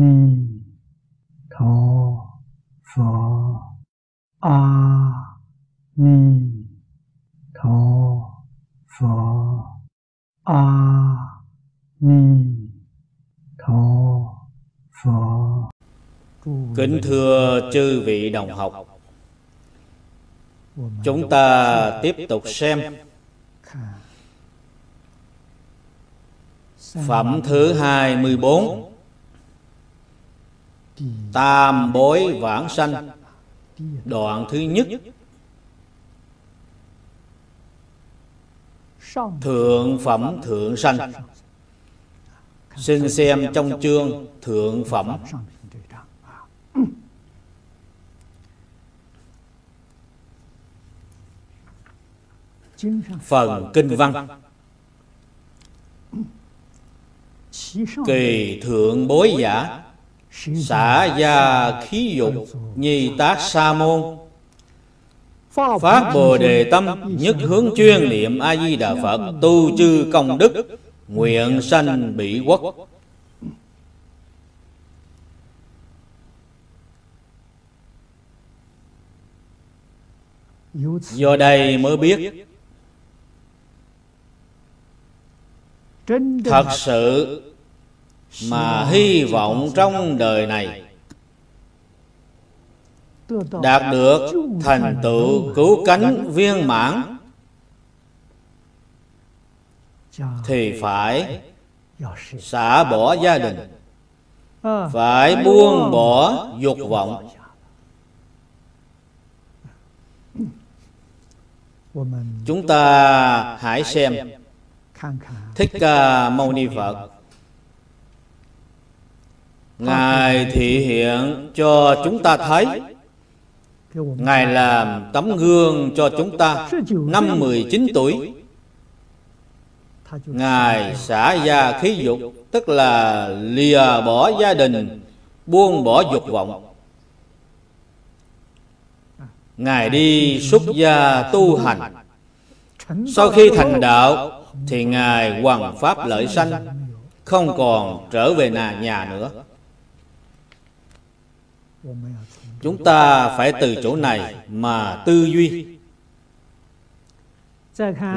ni tho pho. A ni tho pho. A ni tho pho. Kính thưa chư vị đồng học. Chúng ta tiếp tục xem phẩm thứ 24 tam bối vãng sanh. Đoạn thứ nhất. Thượng phẩm thượng sanh. Xin xem trong chương thượng phẩm. Phần kinh văn. Kỳ thượng bối giả xả gia khí dục nhi tác sa môn. Phát bồ đề tâm nhất hướng chuyên niệm a di đà phật tu chư công đức, nguyện sanh bị quốc. Do đây mới biết, thật sự mà hy vọng trong đời này đạt được thành tựu cứu cánh viên mãn, thì phải xả bỏ gia đình, phải buông bỏ dục vọng. Chúng ta hãy xem thích ca mâu ni phật ngài thị hiện cho chúng ta thấy. ngài làm tấm gương cho chúng ta năm 19 tuổi. Ngài xả gia khí dục tức là lìa bỏ gia đình buông bỏ dục vọng. Ngài đi xuất gia tu hành. Sau khi thành đạo thì ngài hoàng pháp lợi sanh không còn trở về nhà nhà nữa chúng ta phải từ chỗ này mà tư duy.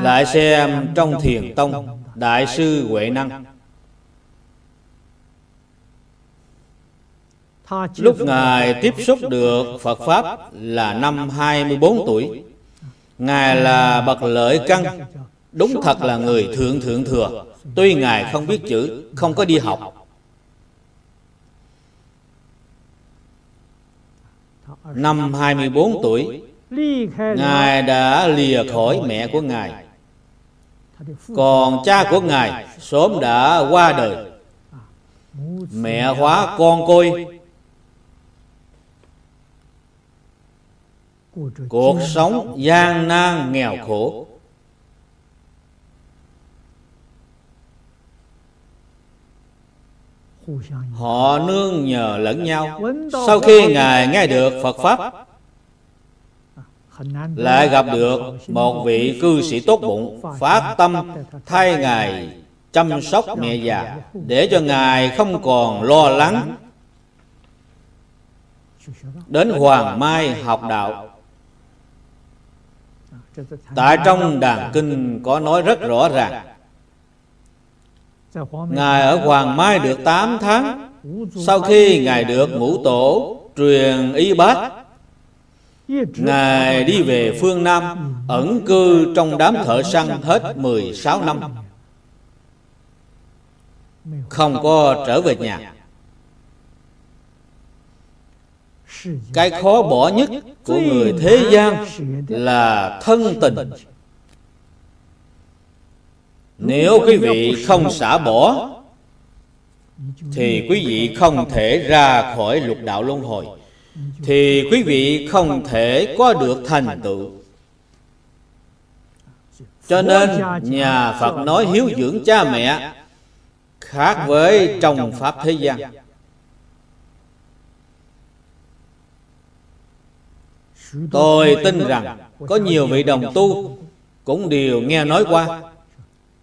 Lại xem trong thiền tông, đại sư huệ năng. Lúc ngài tiếp xúc được phật pháp là năm 24 tuổi, ngài là bậc lợi căn. Đúng thật là người thượng thượng thừa. Tuy ngài không biết chữ, không có đi học Năm 24 tuổi, Ngài đã lìa khỏi mẹ của Ngài. Còn cha của Ngài sớm đã qua đời. Mẹ hóa con côi. Cuộc sống gian nan nghèo khổ. Họ nương nhờ lẫn nhau. Sau khi Ngài nghe được Phật Pháp. Lại gặp được một vị cư sĩ tốt bụng Phát tâm thay Ngài chăm sóc mẹ già Để cho Ngài không còn lo lắng. Đến Hoàng Mai học đạo. Tại trong đàn kinh có nói rất rõ ràng Ngài ở Hoàng Mai được 8 tháng. Sau khi Ngài được ngũ tổ truyền y bát, Ngài đi về phương Nam, Ẩn cư trong đám thợ săn hết 16 năm. Không có trở về nhà. Cái khó bỏ nhất của người thế gian Là thân tình nếu quý vị không xả bỏ, Thì quý vị không thể ra khỏi lục đạo luân hồi. Thì quý vị không thể có được thành tựu. Cho nên nhà Phật nói hiếu dưỡng cha mẹ Khác với trong Pháp thế gian. Tôi tin rằng có nhiều vị đồng tu Cũng đều nghe nói qua.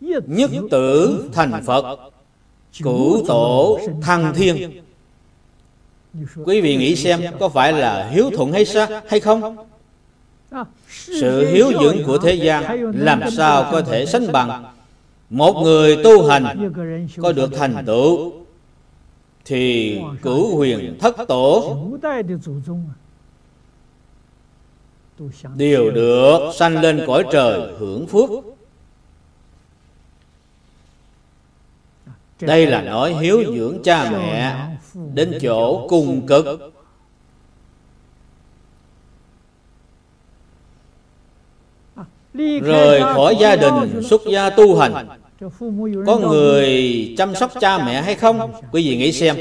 Nhất tử thành Phật, Cửu tổ thăng thiên. Quý vị nghĩ xem có phải là hiếu thuận hay sao hay không? Sự hiếu dưỡng của thế gian làm sao có thể sánh bằng? Một người tu hành có được thành tựu thì cửu huyền thất tổ đều được sanh lên cõi trời hưởng phước. Đây là nói hiếu dưỡng cha mẹ đến chỗ cùng cực rời khỏi gia đình xuất gia tu hành. có người chăm sóc cha mẹ hay không? quý vị nghĩ xem.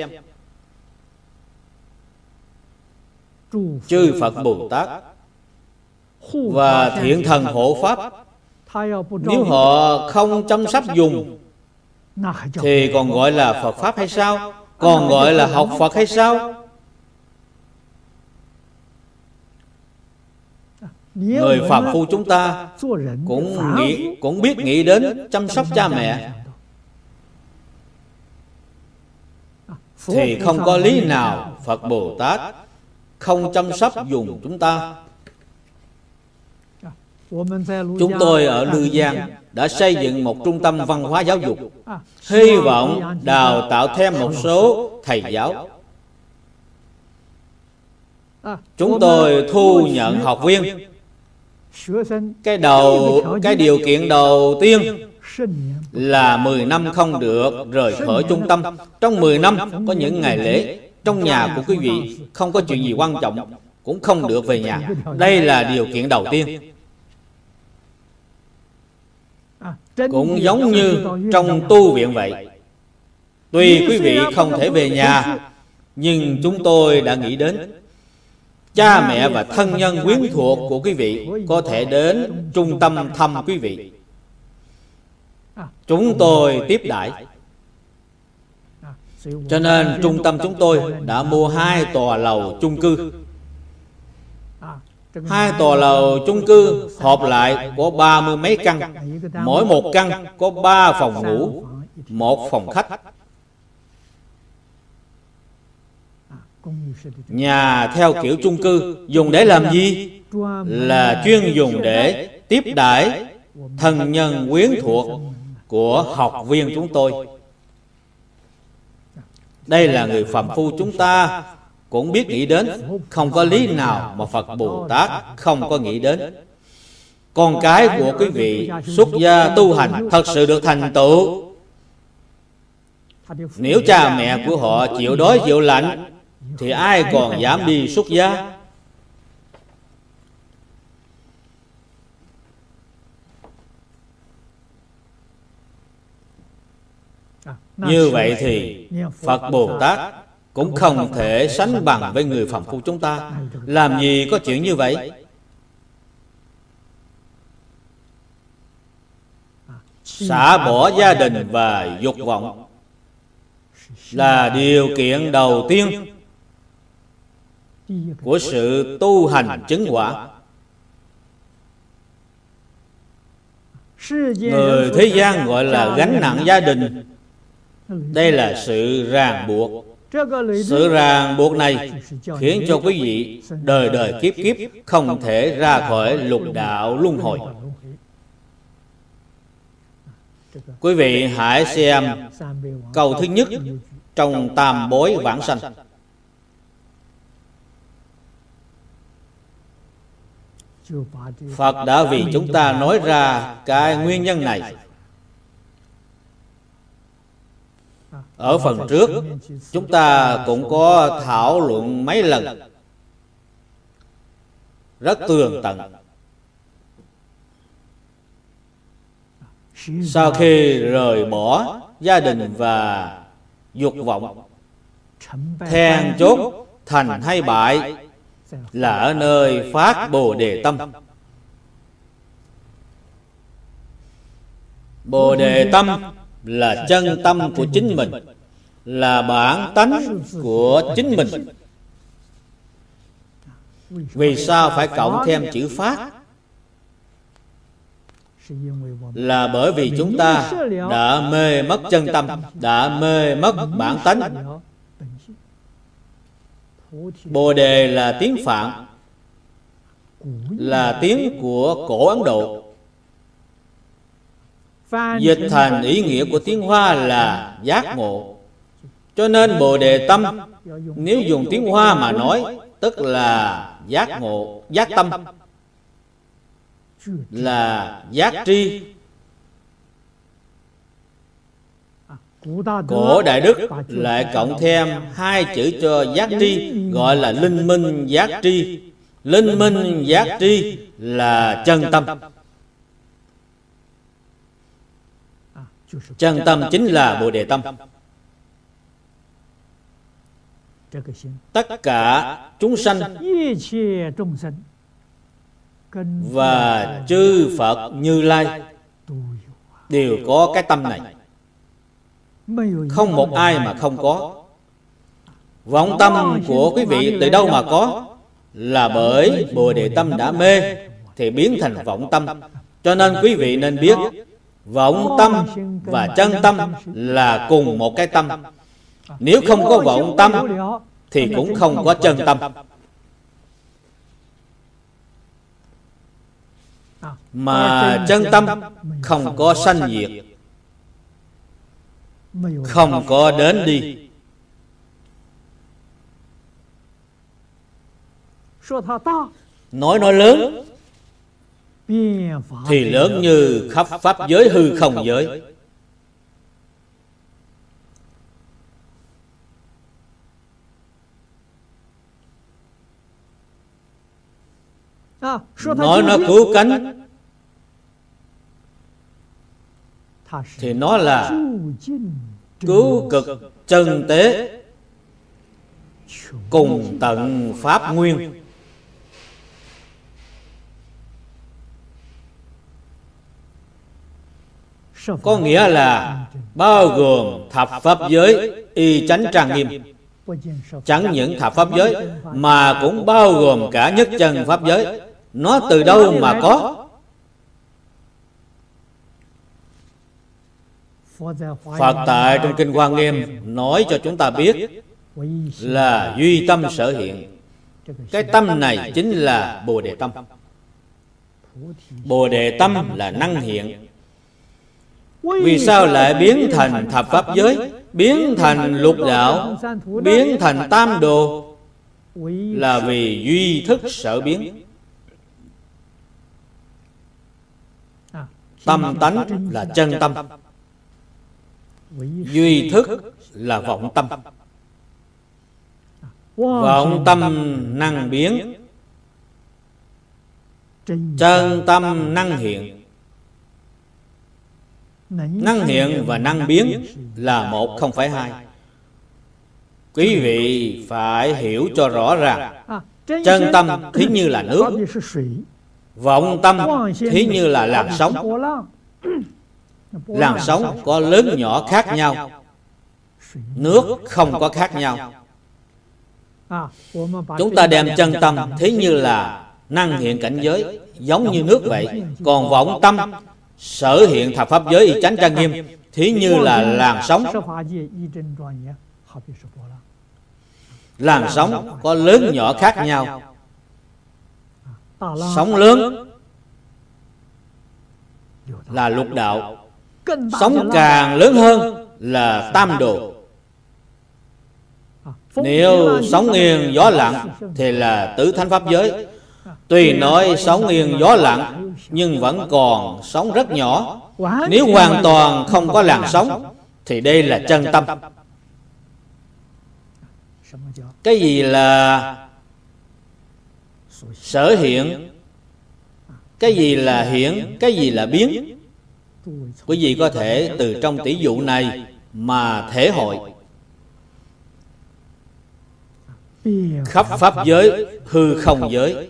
Chư phật bồ tát và thiện thần hộ pháp nếu họ không chăm sóc dùng thì còn gọi là phật pháp hay sao? còn gọi là học phật hay sao? Người phàm phu chúng ta cũng nghĩ cũng biết nghĩ đến chăm sóc cha mẹ. thì không có lý nào phật bồ tát không chăm sóc dùng chúng ta chúng tôi ở lư giang đã xây dựng một trung tâm văn hóa giáo dục. hy vọng đào tạo thêm một số thầy giáo. chúng tôi thu nhận học viên. cái đầu cái điều kiện đầu tiên là 10 năm không được rời khỏi trung tâm. trong 10 năm có những ngày lễ trong nhà của quý vị không có chuyện gì quan trọng cũng không được về nhà. đây là điều kiện đầu tiên cũng giống như trong tu viện vậy. Tuy quý vị không thể về nhà nhưng chúng tôi đã nghĩ đến. cha mẹ và thân nhân quyến thuộc của quý vị có thể đến trung tâm thăm quý vị. chúng tôi tiếp đãi. cho nên trung tâm chúng tôi đã mua hai tòa lầu chung cư Hai tòa lầu chung cư hợp lại có ba mươi mấy căn. Mỗi một căn có ba phòng ngủ, Một phòng khách. Nhà theo kiểu chung cư, dùng để làm gì? Là chuyên dùng để tiếp đãi thân nhân quyến thuộc của học viên chúng tôi. Đây là người phạm phu chúng ta cũng biết nghĩ đến, không có lý nào mà phật bồ tát không có nghĩ đến. Con cái của quý vị xuất gia tu hành thật sự được thành tựu. Nếu cha mẹ của họ chịu đói chịu lạnh, thì ai còn dám đi xuất gia? Như vậy thì phật bồ tát cũng không thể sánh bằng với người phạm phu chúng ta. làm gì có chuyện như vậy? Xả bỏ gia đình và dục vọng là điều kiện đầu tiên của sự tu hành chứng quả. Người thế gian gọi là gánh nặng gia đình. Đây là sự ràng buộc sự ràng buộc này khiến cho quý vị đời đời kiếp kiếp không thể ra khỏi lục đạo luân hồi. Quý vị hãy xem câu thứ nhất trong tam bối vãng sanh. Phật đã vì chúng ta nói ra cái nguyên nhân này ở phần trước chúng ta cũng có thảo luận mấy lần. Rất tường tận. Sau khi rời bỏ gia đình và dục vọng then chốt thành hay bại là ở nơi phát bồ đề tâm. Bồ đề tâm là chân tâm của chính mình, là bản tánh của chính mình. Vì sao phải cộng thêm chữ phát? Là bởi vì chúng ta đã mê mất chân tâm, đã mê mất bản tánh. Bồ đề là tiếng Phạn, Là tiếng của cổ Ấn Độ. Dịch thành ý nghĩa của tiếng Hoa là giác ngộ. Cho nên Bồ đề tâm Nếu dùng tiếng Hoa mà nói Tức là giác ngộ, giác tâm. Là giác tri. Cổ Đại Đức lại cộng thêm hai chữ cho giác tri Gọi là linh minh giác tri. Linh minh giác tri là chân tâm Chân tâm chính là Bồ Đề Tâm. Tất cả chúng sanh Và chư Phật Như Lai Đều có cái tâm này. Không một ai mà không có. Vọng tâm của quý vị từ đâu mà có? Là bởi Bồ Đề Tâm đã mê Thì biến thành vọng tâm. Cho nên quý vị nên biết Vọng tâm và chân tâm là cùng một cái tâm. Nếu không có vọng tâm Thì cũng không có chân tâm. Mà chân tâm không có sanh diệt. Không có đến đi. Nói nó lớn thì lớn như khắp pháp giới hư không giới. Nói nó cứu cánh. Thì nó là cứu cực chân tế, cùng tận pháp nguyên. Có nghĩa là bao gồm thập pháp giới y chánh trang nghiêm chẳng những thập pháp giới mà cũng bao gồm cả nhất chân pháp giới nó từ đâu mà có Phật tại trong Kinh Hoa Nghiêm nói cho chúng ta biết là duy tâm sở hiện. Cái tâm này chính là Bồ Đề Tâm. Bồ Đề Tâm là năng hiện vì sao lại biến thành thập pháp giới? Biến thành lục đạo Biến thành tam đồ. Là vì duy thức sở biến. Tâm tánh là chân tâm. Duy thức là vọng tâm. Vọng tâm. Năng biến. Chân tâm năng hiện Năng hiện và năng biến là một không phải hai. Quý vị phải hiểu cho rõ ràng Chân tâm thí như là nước Vọng tâm thí như là làn sóng. Làn sóng có lớn nhỏ khác nhau Nước không có khác nhau. Chúng ta đem chân tâm thí như là năng hiện cảnh giới Giống như nước vậy Còn vọng tâm sở hiện thập pháp giới y chánh trang nghiêm, thí như là làn sóng. Làn sóng có lớn nhỏ khác nhau. Sóng lớn là lục đạo. Sóng càng lớn hơn là tam độ. Nếu sóng nghiêng gió lặng thì là tứ thánh pháp giới. Tùy nói sóng nghiêng gió lặng nhưng vẫn còn sóng rất nhỏ. Nếu hoàn toàn không có làn sóng Thì đây là chân tâm. Cái gì là Sở hiện? Cái gì là hiện? Cái gì là biến? Quý vị có thể từ trong tỷ dụ này Mà thể hội. Khắp pháp giới Hư không giới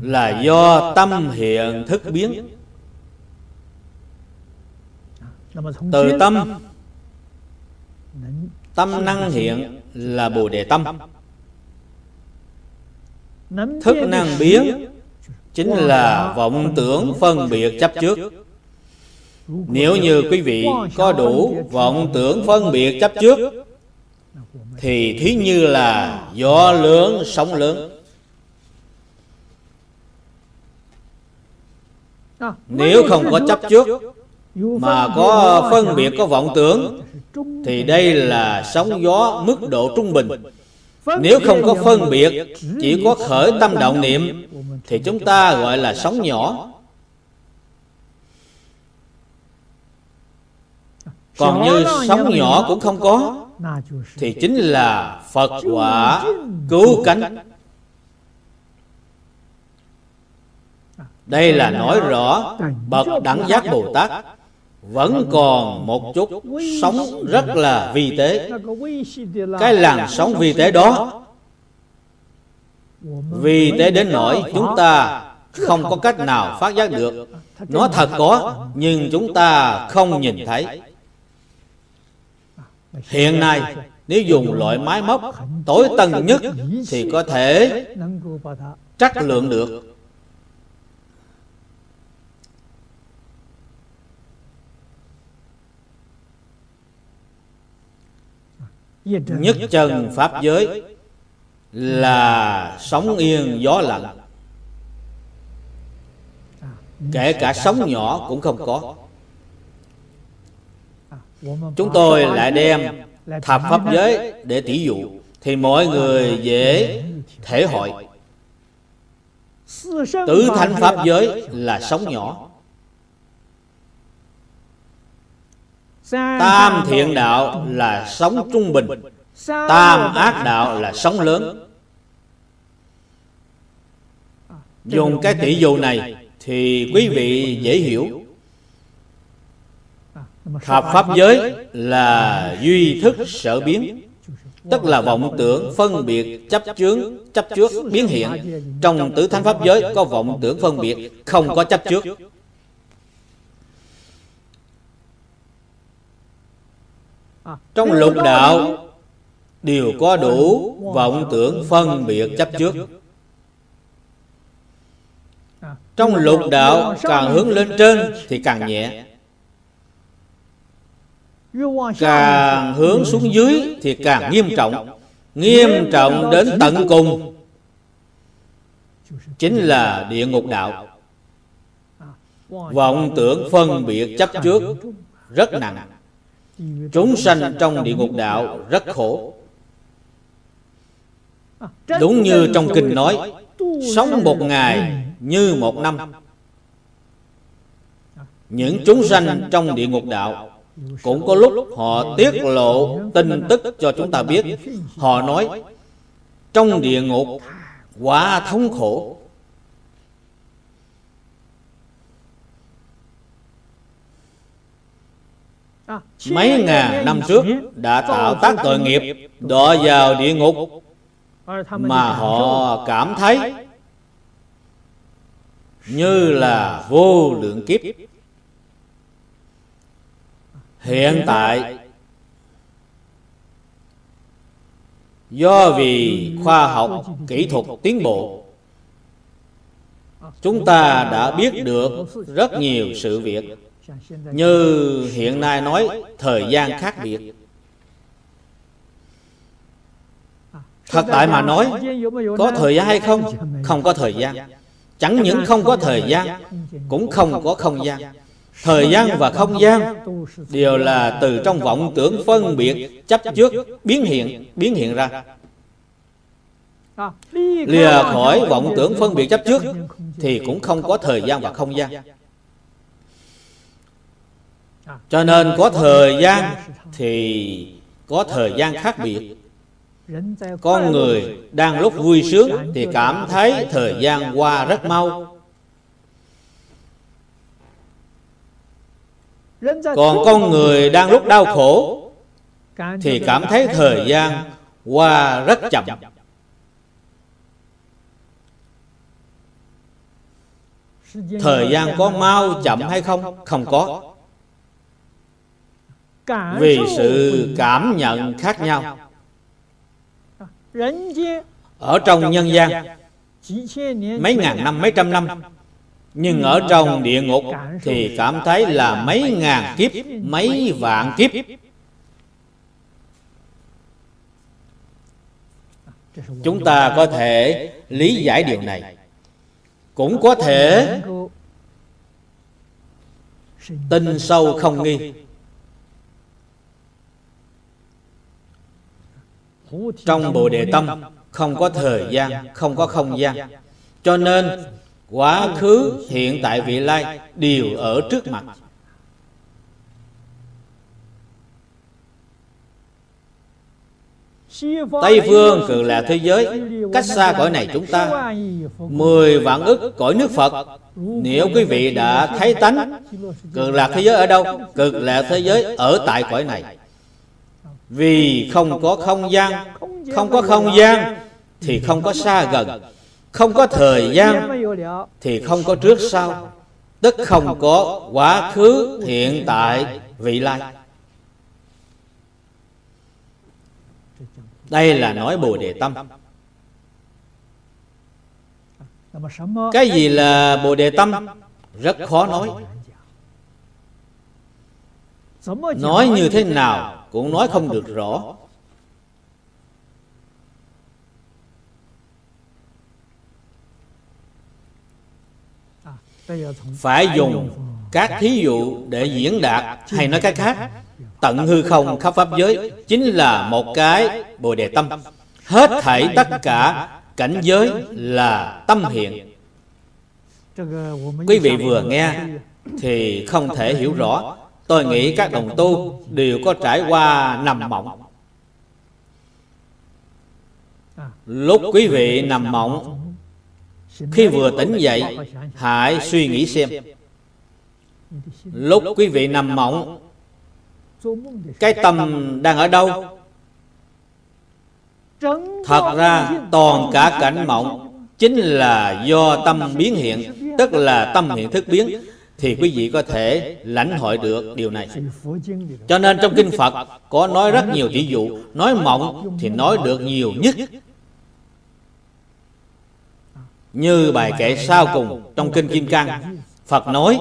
là do tâm hiện thức biến. từ tâm. Tâm năng hiện là bồ đề tâm. Thức năng biến chính là vọng tưởng phân biệt chấp trước. nếu như quý vị có đủ vọng tưởng phân biệt chấp trước thì thí như là gió lớn sóng lớn nếu không có chấp trước mà có phân biệt có vọng tưởng thì đây là sóng gió mức độ trung bình. Nếu không có phân biệt chỉ có khởi tâm động niệm thì chúng ta gọi là sóng nhỏ. còn như sóng nhỏ cũng không có thì chính là phật quả cứu cánh đây là nói rõ bậc đẳng giác bồ tát vẫn còn một chút sống rất là vi tế. Cái làn sóng vi tế đó vì tế đến nỗi chúng ta không có cách nào phát giác được. Nó thật có nhưng chúng ta không nhìn thấy. Hiện nay nếu dùng loại máy móc tối tân nhất thì có thể trắc lượng được nhất trần pháp giới là sóng yên gió lặng. Kể cả sóng nhỏ cũng không có. Chúng tôi lại đem thập pháp giới để tỷ dụ, thì mọi người dễ thể hội. Tứ thánh pháp giới là sóng nhỏ. Tam thiện đạo là sống trung bình. Tam ác đạo là sống lớn. Dùng cái tỷ dụ này Thì quý vị dễ hiểu. Thập pháp giới là duy thức sở biến Tức là vọng tưởng phân biệt chấp chướng chấp trước biến hiện. Trong tứ thánh pháp giới có vọng tưởng phân biệt Không có chấp trước Trong lục đạo Đều có đủ vọng tưởng phân biệt chấp trước. Trong lục đạo càng hướng lên trên thì càng nhẹ. Càng hướng xuống dưới thì càng nghiêm trọng. Nghiêm trọng đến tận cùng. Chính là địa ngục đạo. Vọng tưởng phân biệt chấp trước Rất nặng Chúng sanh trong địa ngục đạo rất khổ. Đúng như trong kinh nói Sống một ngày như một năm. Những chúng sanh trong địa ngục đạo Cũng có lúc họ tiết lộ tin tức cho chúng ta biết. Họ nói Trong địa ngục quá thống khổ mấy ngàn năm trước đã tạo tác tội nghiệp đọa vào địa ngục mà họ cảm thấy như là vô lượng kiếp. hiện tại do vì khoa học kỹ thuật tiến bộ chúng ta đã biết được rất nhiều sự việc như hiện nay nói, thời gian khác biệt. Thật tại mà nói, có thời gian hay không? Không có thời gian. Chẳng những không có thời gian, cũng không có không gian. Thời gian và không gian đều là từ trong vọng tưởng phân biệt, chấp trước, biến hiện biến hiện ra. Lìa khỏi vọng tưởng phân biệt chấp trước thì cũng không có thời gian và không gian cho nên có thời gian thì có thời gian khác biệt. con người đang lúc vui sướng thì cảm thấy thời gian qua rất mau. còn con người đang lúc đau khổ thì cảm thấy thời gian qua rất chậm. thời gian có mau chậm hay không? không có vì sự cảm nhận khác nhau. Ở trong nhân gian. mấy ngàn năm mấy trăm năm. nhưng ở trong địa ngục thì cảm thấy là mấy ngàn kiếp mấy vạn kiếp. Chúng ta có thể lý giải điều này. cũng có thể tin sâu không nghi trong bồ đề tâm, không có thời gian, không có không gian. Cho nên, quá khứ, hiện tại, vị lai đều ở trước mặt. Tây phương cự là thế giới. Cách xa cõi này chúng ta, Mười vạn ức cõi nước Phật. Nếu quý vị đã thấy tánh Cực lạc thế giới ở đâu? Cực lạc thế giới ở tại cõi này. Vì không có không gian, Không có không gian, Thì không có xa gần. Không có thời gian, Thì không có trước sau. Tức không có quá khứ, hiện tại, vị lai. Đây là nói bồ đề tâm. Cái gì là bồ đề tâm? Rất khó nói. Nói như thế nào? Cũng nói không được rõ. Phải dùng các thí dụ để diễn đạt hay nói cách khác, tận hư không khắp pháp giới chính là một cái bồ đề tâm. Hết thảy tất cả cảnh giới là tâm hiện. Quý vị vừa nghe thì không thể hiểu rõ tôi nghĩ các đồng tu đều có trải qua nằm mộng. Lúc quý vị nằm mộng, khi vừa tỉnh dậy, hãy suy nghĩ xem. Lúc quý vị nằm mộng, cái tâm đang ở đâu? Thật ra, toàn cả cảnh mộng chính là do tâm biến hiện, tức là tâm hiện thức biến thì quý vị có thể lãnh hội được điều này. Cho nên trong kinh phật có nói rất nhiều ví dụ, nói mộng thì nói được nhiều nhất. Như bài kệ sau cùng trong kinh kim cang, phật nói,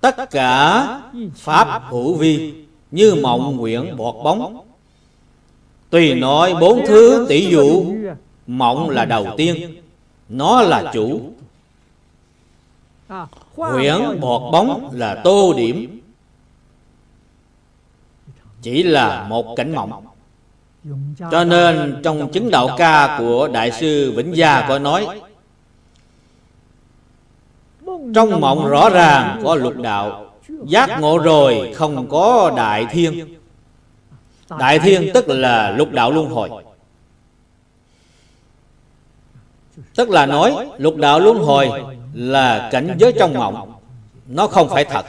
tất cả pháp hữu vi như mộng nguyện bọt bóng. Tùy nói bốn thứ tỷ dụ, mộng là đầu tiên, nó là chủ huyễn bọt bóng là tô điểm. Chỉ là một cảnh mộng. Cho nên trong chứng đạo ca của đại sư vĩnh gia có nói trong mộng rõ ràng có lục đạo Giác ngộ rồi không có đại thiên. Đại thiên tức là lục đạo luân hồi. Tức là nói lục đạo luân hồi là cảnh giới trong mộng, Nó không phải thật.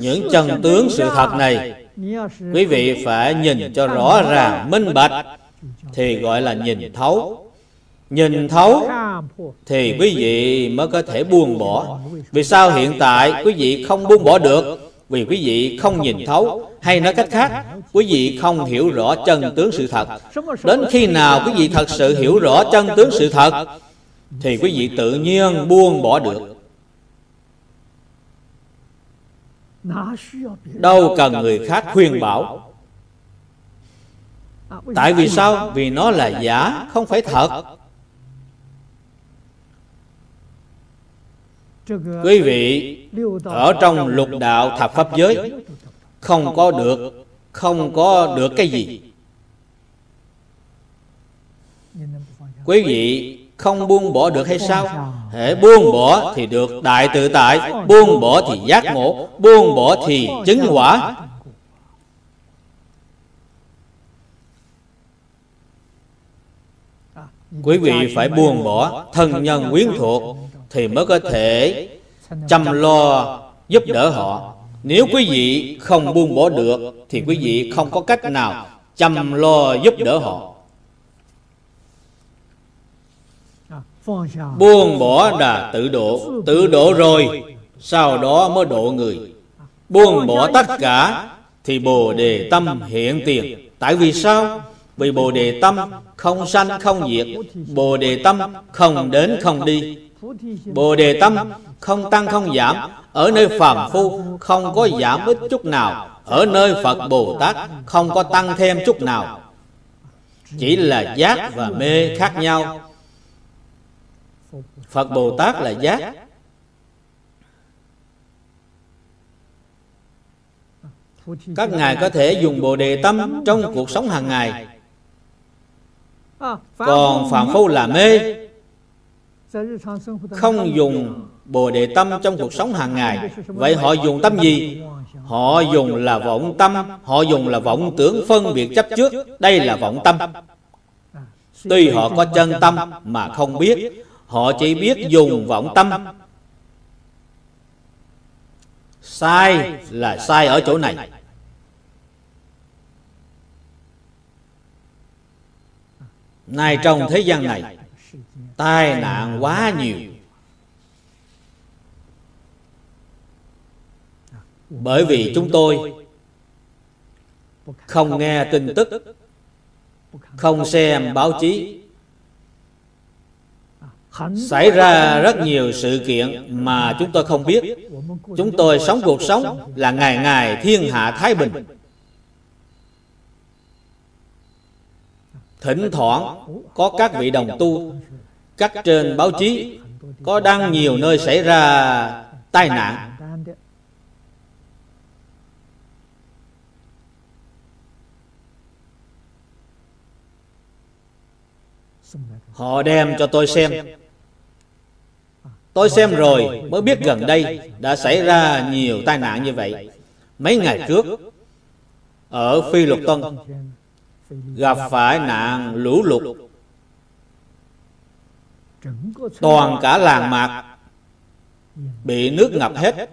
Những chân tướng sự thật này, Quý vị phải nhìn cho rõ ràng, minh bạch, Thì gọi là nhìn thấu. Nhìn thấu thì quý vị mới có thể buông bỏ. Vì sao hiện tại quý vị không buông bỏ được? Vì quý vị không nhìn thấu hay nói cách khác, quý vị không hiểu rõ chân tướng sự thật. Đến khi nào quý vị thật sự hiểu rõ chân tướng sự thật, thì quý vị tự nhiên buông bỏ được. Đâu cần người khác khuyên bảo. Tại vì sao? Vì nó là giả, không phải thật. Quý vị, ở trong lục đạo thập pháp giới không có được không có được cái gì. quý vị không buông bỏ được hay sao? hễ buông bỏ thì được đại tự tại buông bỏ thì giác ngộ buông bỏ thì chứng quả. quý vị phải buông bỏ thân nhân quyến thuộc thì mới có thể chăm lo giúp đỡ họ nếu quý vị không buông bỏ được, thì quý vị không có cách nào chăm lo giúp đỡ họ. Buông bỏ là tự độ tự độ rồi, sau đó mới độ người. Buông bỏ tất cả, thì bồ đề tâm hiện tiền. Tại vì sao? Vì bồ đề tâm không sanh không diệt, bồ đề tâm không đến không đi. Bồ đề tâm không tăng không giảm. Ở nơi phàm phu không có giảm ít chút nào. Ở nơi phật bồ tát không có tăng thêm chút nào. Chỉ là giác và mê khác nhau. Phật bồ tát là giác. Các ngài có thể dùng bồ đề tâm trong cuộc sống hàng ngày. Còn phạm phu là mê. Không dùng bồ đề tâm trong cuộc sống hàng ngày. Vậy họ dùng tâm gì? Họ dùng là vọng tâm, họ dùng là vọng tưởng phân biệt chấp trước. Đây là vọng tâm. Tuy họ có chân tâm mà không biết, họ chỉ biết dùng vọng tâm. Sai là sai ở chỗ này. Nay trong thế gian này, tai nạn quá nhiều. Bởi vì chúng tôi không nghe tin tức, không xem báo chí. Xảy ra rất nhiều sự kiện mà chúng tôi không biết. Chúng tôi sống cuộc sống là ngày ngày thiên hạ thái bình. Thỉnh thoảng có các vị đồng tu, các trên báo chí có đăng nhiều nơi xảy ra tai nạn. Họ đem cho tôi xem. Tôi xem rồi, mới biết gần đây đã xảy ra nhiều tai nạn như vậy. Mấy ngày trước, ở phi lục tân, gặp phải nạn lũ lụt. Toàn cả làng mạc bị nước ngập hết.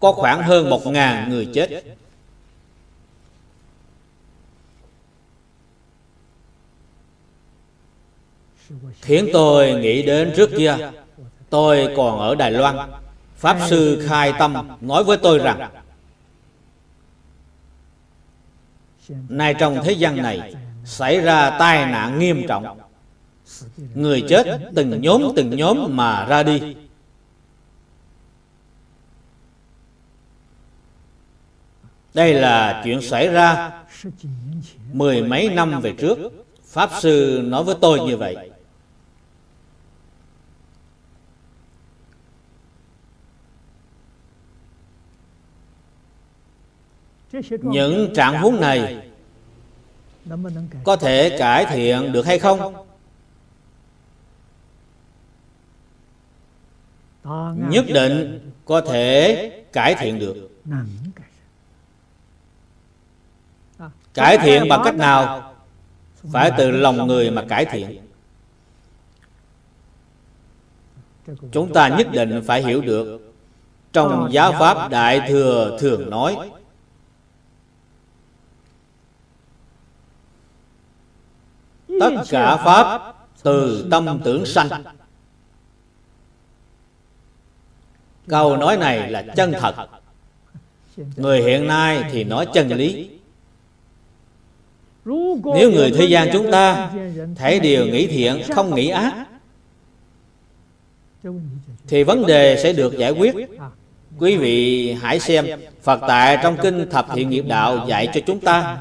Có khoảng hơn một ngàn người chết. Khiến tôi nghĩ đến trước kia, tôi còn ở đài loan. Pháp sư khai tâm nói với tôi rằng, nay trong thế gian này xảy ra tai nạn nghiêm trọng. Người chết từng nhóm từng nhóm mà ra đi. Đây là chuyện xảy ra mười mấy năm về trước. Pháp sư nói với tôi như vậy. Những trạng huống này có thể cải thiện được hay không? Nhất định có thể cải thiện được. Cải thiện bằng cách nào? Phải từ lòng người mà cải thiện. Chúng ta nhất định phải hiểu được. Trong giáo pháp đại thừa thường nói tất cả pháp từ tâm tưởng sanh. Câu nói này là chân thật. Người hiện nay thì nói chân lý. Nếu người thế gian chúng ta thấy điều nghĩ thiện không nghĩ ác thì vấn đề sẽ được giải quyết. Quý vị hãy xem phật tại trong kinh thập thiện nghiệp đạo dạy cho chúng ta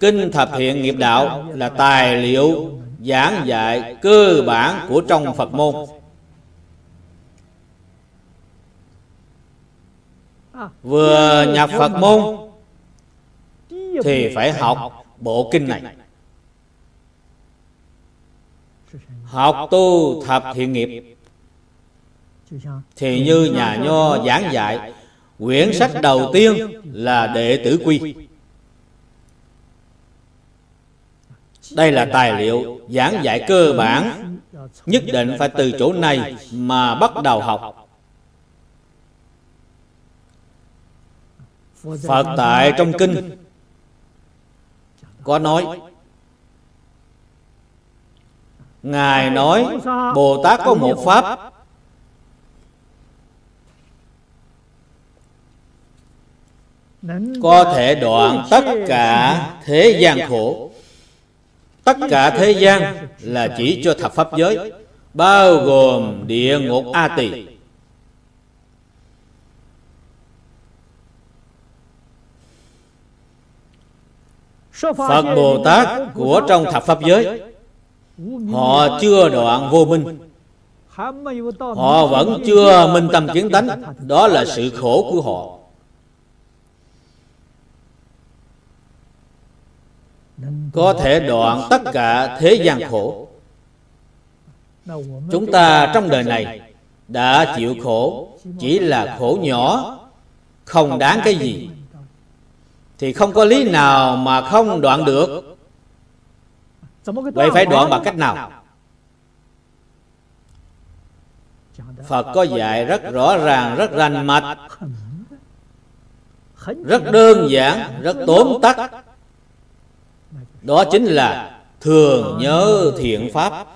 Kinh Thập Hiện Nghiệp Đạo là tài liệu giảng dạy cơ bản của trong Phật môn. Vừa nhập Phật môn, thì phải học bộ kinh này. Học tu thập thiện nghiệp thì như nhà nho giảng dạy, quyển sách đầu tiên là đệ tử quy đây là tài liệu giảng dạy cơ bản, nhất định phải từ chỗ này mà bắt đầu học. Phật tại trong kinh, có nói, ngài nói, bồ tát có một pháp. Có thể đoạn tất cả thế gian khổ. Tất cả thế gian là chỉ cho thập pháp giới, Bao gồm địa ngục A Tỳ Phật Bồ Tát của trong thập pháp giới, Họ chưa đoạn vô minh. Họ vẫn chưa minh tâm kiến tánh, Đó là sự khổ của họ. Có thể đoạn tất cả thế gian khổ. Chúng ta trong đời này Đã chịu khổ Chỉ là khổ nhỏ Không đáng cái gì. Thì không có lý nào mà không đoạn được. Vậy phải đoạn bằng cách nào? Phật có dạy rất rõ ràng, rất rành mạch Rất đơn giản, rất tóm tắt. Đó chính là thường nhớ thiện pháp.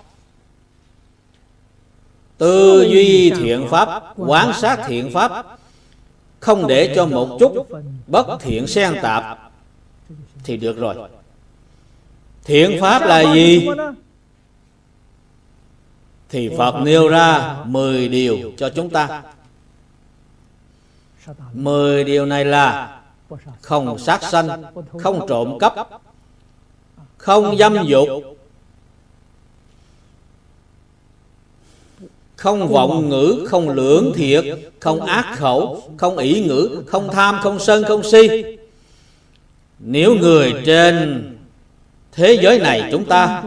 Tư duy thiện pháp, quán sát thiện pháp Không để cho một chút bất thiện xen tạp Thì được rồi. Thiện pháp là gì? Thì Phật nêu ra 10 điều cho chúng ta. 10 điều này là Không sát sanh Không trộm cắp Không dâm dục. Không vọng ngữ, không lưỡng thiệt Không ác khẩu, không ỷ ngữ Không tham, không sân, không si. Nếu người trên thế giới này chúng ta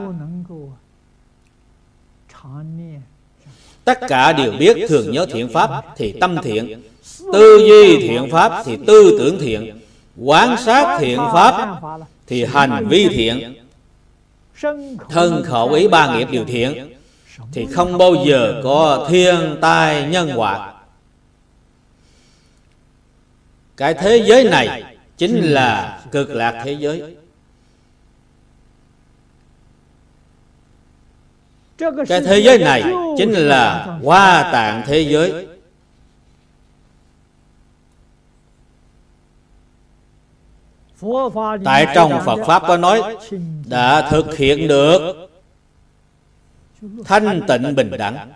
tất cả đều biết thường nhớ thiện pháp thì tâm thiện tư duy thiện pháp thì tư tưởng thiện. quán sát thiện pháp thì hành vi thiện thân khẩu ý ba nghiệp điều thiện, thì không bao giờ có thiên tai nhân họa cái thế giới này chính là cực lạc thế giới. Cái thế giới này chính là hoa tạng thế giới. Tại trong phật pháp có nói đã thực hiện được thanh tịnh bình đẳng.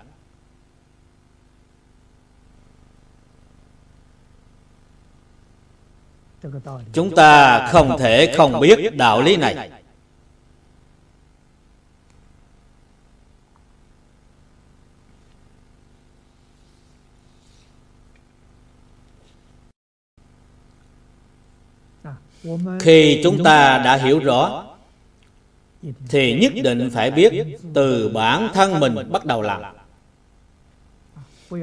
Chúng ta không thể không biết đạo lý này khi chúng ta đã hiểu rõ thì nhất định phải biết từ bản thân mình bắt đầu làm.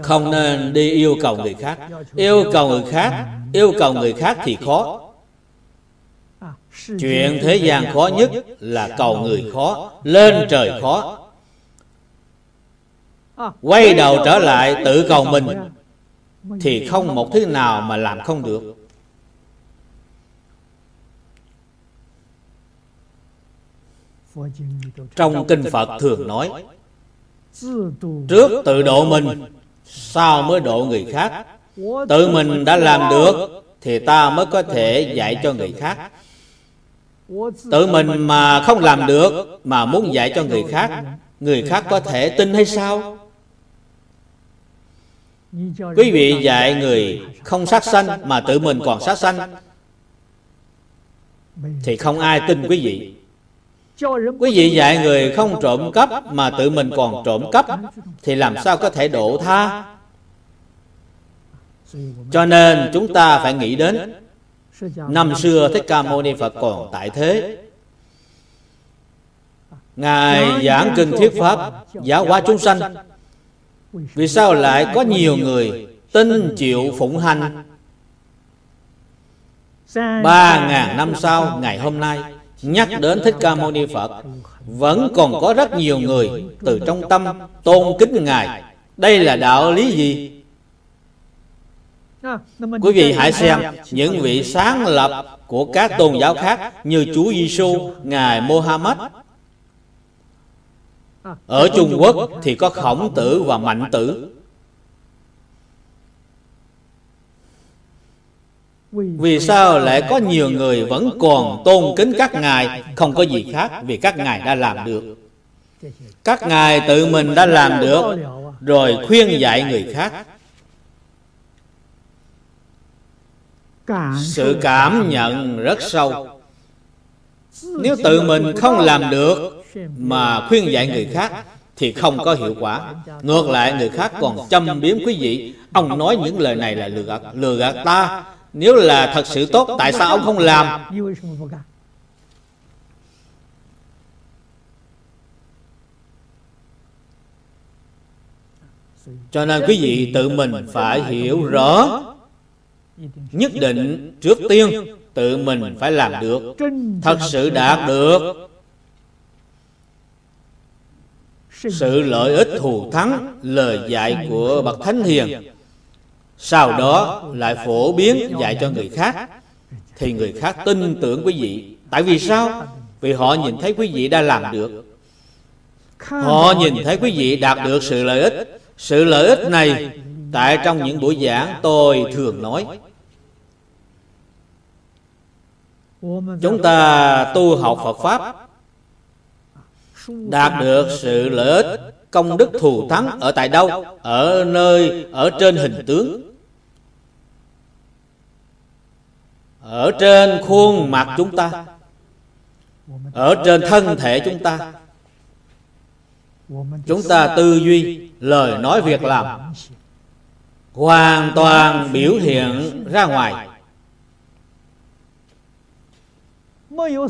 không nên đi yêu cầu người khác. yêu cầu người khác yêu cầu người khác thì khó. chuyện thế gian khó nhất là cầu người khó lên trời khó. quay đầu trở lại tự cầu mình thì không một thứ nào mà làm không được Trong kinh Phật thường nói Trước tự độ mình Sau mới độ người khác. Tự mình đã làm được Thì ta mới có thể dạy cho người khác. Tự mình mà không làm được Mà muốn dạy cho người khác Người khác có thể tin hay sao? Quý vị dạy người không sát sanh Mà tự mình còn sát sanh Thì không ai tin quý vị Quý vị dạy người không trộm cắp mà tự mình còn trộm cắp Thì làm sao có thể độ tha? Cho nên chúng ta phải nghĩ đến Năm xưa Thích Ca Mâu Ni Phật còn tại thế. Ngài giảng kinh thuyết Pháp Giáo hóa chúng sanh. Vì sao lại có nhiều người Tin chịu phụng hành? Ba ngàn năm sau Ngày hôm nay nhắc đến Thích Ca Mâu Ni Phật vẫn còn có rất nhiều người từ trong tâm tôn kính Ngài. Đây là đạo lý gì? Quý vị hãy xem những vị sáng lập của các tôn giáo khác như Chúa Giêsu, Ngài Mohammed. Ở Trung Quốc thì có Khổng Tử và Mạnh Tử. Vì sao lại có nhiều người vẫn còn tôn kính các ngài? Không có gì khác vì các ngài đã làm được. Các ngài tự mình đã làm được Rồi khuyên dạy người khác. Sự cảm nhận rất sâu. Nếu tự mình không làm được Mà khuyên dạy người khác Thì không có hiệu quả. Ngược lại người khác còn châm biếm quý vị. Ông nói những lời này là lừa gạt, lừa gạt ta nếu là thật sự tốt, Tại sao ông không làm? Cho nên quý vị tự mình phải hiểu rõ, Nhất định trước tiên tự mình phải làm được. Thật sự đạt được. Sự lợi ích thù thắng, lời dạy của Bậc Thánh Hiền. Sau đó lại phổ biến dạy cho người khác. Thì người khác tin tưởng quý vị. Tại vì sao? Vì họ nhìn thấy quý vị đã làm được. Họ nhìn thấy quý vị đạt được sự lợi ích. Sự lợi ích này tại trong những buổi giảng tôi thường nói. Chúng ta tu học phật pháp, đạt được sự lợi ích công đức thù thắng ở tại đâu? Ở nơi, ở trên hình tướng. Ở trên khuôn mặt chúng ta. Ở trên thân thể chúng ta. Chúng ta tư duy, lời nói việc làm. Hoàn toàn biểu hiện ra ngoài.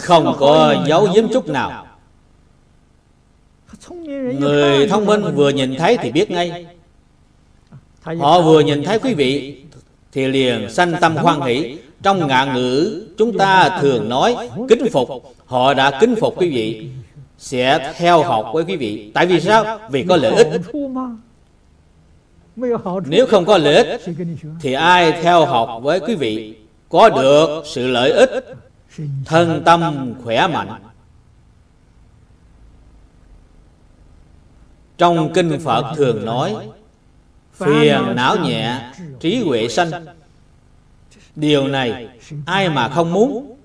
Không có dấu giếm chút nào người thông minh vừa nhìn thấy thì biết ngay. họ vừa nhìn thấy quý vị thì liền sanh tâm hoan hỷ. trong ngạn ngữ chúng ta thường nói kính phục. họ đã kính phục quý vị sẽ theo học với quý vị. tại vì sao? vì có lợi ích. nếu không có lợi ích thì ai theo học với quý vị? có được sự lợi ích thân tâm khỏe mạnh trong kinh phật thường nói, phiền não nhẹ, trí huệ sanh. Điều này ai mà không muốn?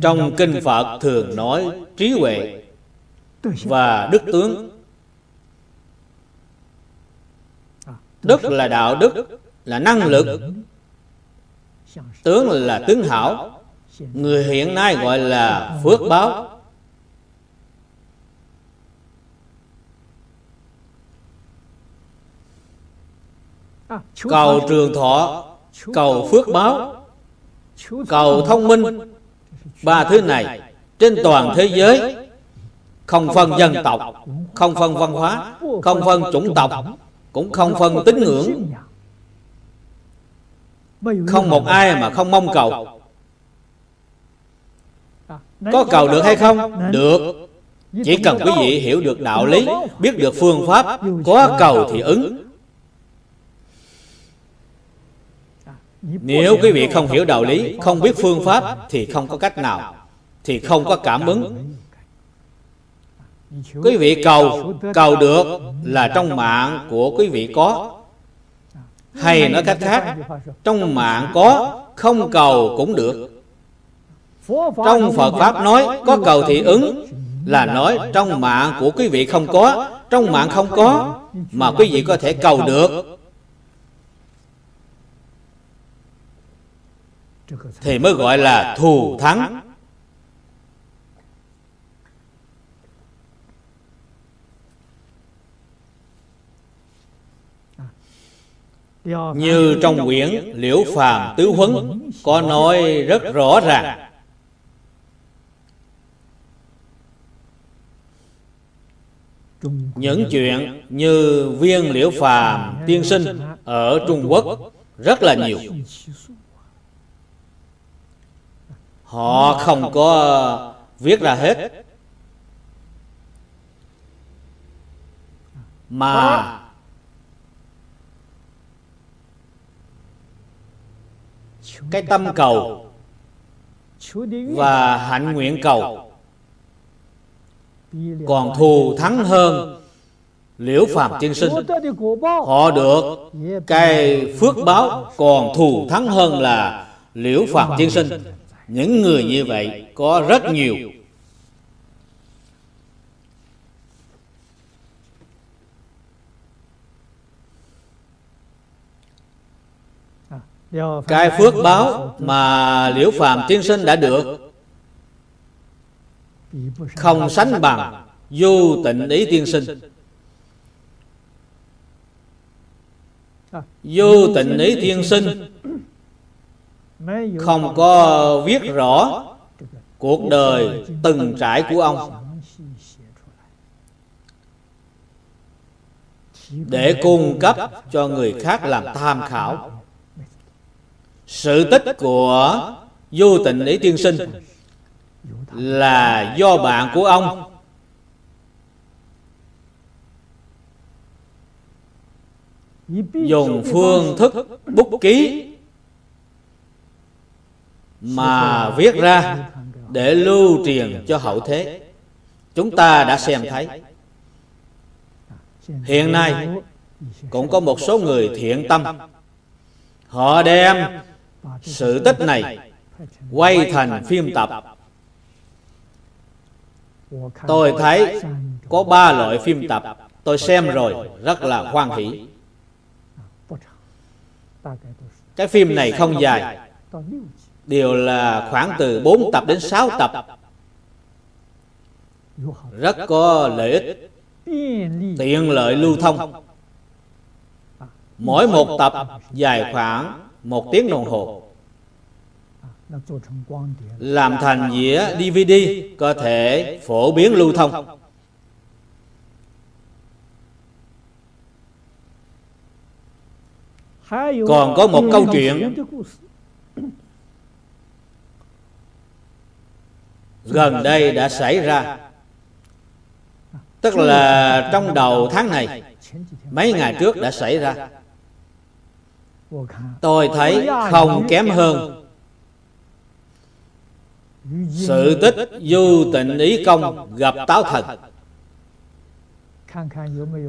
Trong kinh phật thường nói trí huệ và đức tướng. Đức là đạo đức, là năng lực. Tướng là tướng hảo người hiện nay gọi là phước báo. Cầu trường thọ, cầu phước báo. Cầu thông minh. Ba thứ này trên toàn thế giới. Không phân dân tộc, không phân văn hóa, không phân chủng tộc, cũng không phân tín ngưỡng. Không một ai mà không mong cầu có cầu được hay không? Được. Chỉ cần quý vị hiểu được đạo lý biết được phương pháp có cầu thì ứng. Nếu quý vị không hiểu đạo lý Không biết phương pháp Thì không có cách nào Thì không có cảm ứng. Quý vị cầu Cầu được là trong mạng của quý vị có. Hay nói cách khác Trong mạng có Không cầu cũng được Trong Phật Pháp nói Có cầu thì ứng. Là nói trong mạng của quý vị không có Trong mạng không có Mà quý vị có thể cầu được. thì mới gọi là thù thắng. Như trong quyển liễu phàm tứ huấn có nói rất rõ ràng những chuyện như viên liễu phàm tiên sinh ở trung quốc rất là nhiều. Họ không có viết ra hết. Mà cái tâm cầu và hạnh nguyện cầu còn thù thắng hơn liễu phàm tiên sinh. Họ được cái phước báo, còn thù thắng hơn là liễu phàm tiên sinh. Những người như vậy có rất nhiều. Cái phước báo mà liễu phàm tiên sinh đã được không sánh bằng vô tịnh ý tiên sinh. Vô tịnh ý tiên sinh không có viết rõ cuộc đời từng trải của ông. Để cung cấp cho người khác làm tham khảo. Sự tích của vô tình ý tiên sinh là do bạn của ông. Dùng phương thức bút ký mà viết ra để lưu truyền cho hậu thế. Chúng ta đã xem thấy. Hiện nay, cũng có một số người thiện tâm. Họ đem sự tích này quay thành phim tập tôi thấy có ba loại phim tập. Tôi xem rồi rất là hoan hỷ. Cái phim này không dài. Đều là khoảng từ 4 tập đến 6 tập. Rất có lợi ích. Tiện lợi lưu thông. Mỗi một tập dài khoảng một tiếng đồng hồ làm thành dĩa DVD có thể phổ biến lưu thông. Còn có một câu chuyện gần đây đã xảy ra. Tức là trong đầu tháng này mấy ngày trước đã xảy ra. Tôi thấy không kém hơn sự tích du tịnh ý công gặp táo thần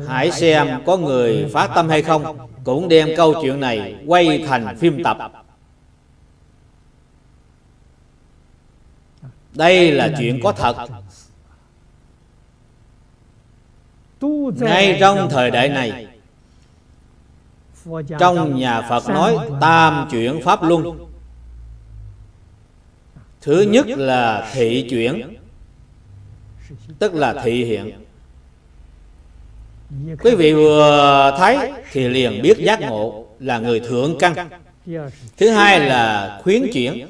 hãy xem có người phát tâm hay không, cũng đem câu chuyện này quay thành phim tập. Đây là chuyện có thật. Ngay trong thời đại này, trong nhà phật nói tam chuyển pháp luân thứ nhất là thị chuyển. Tức là thị hiện. Quý vị vừa thấy thì liền biết giác ngộ là người thượng căn. Thứ hai là khuyến chuyển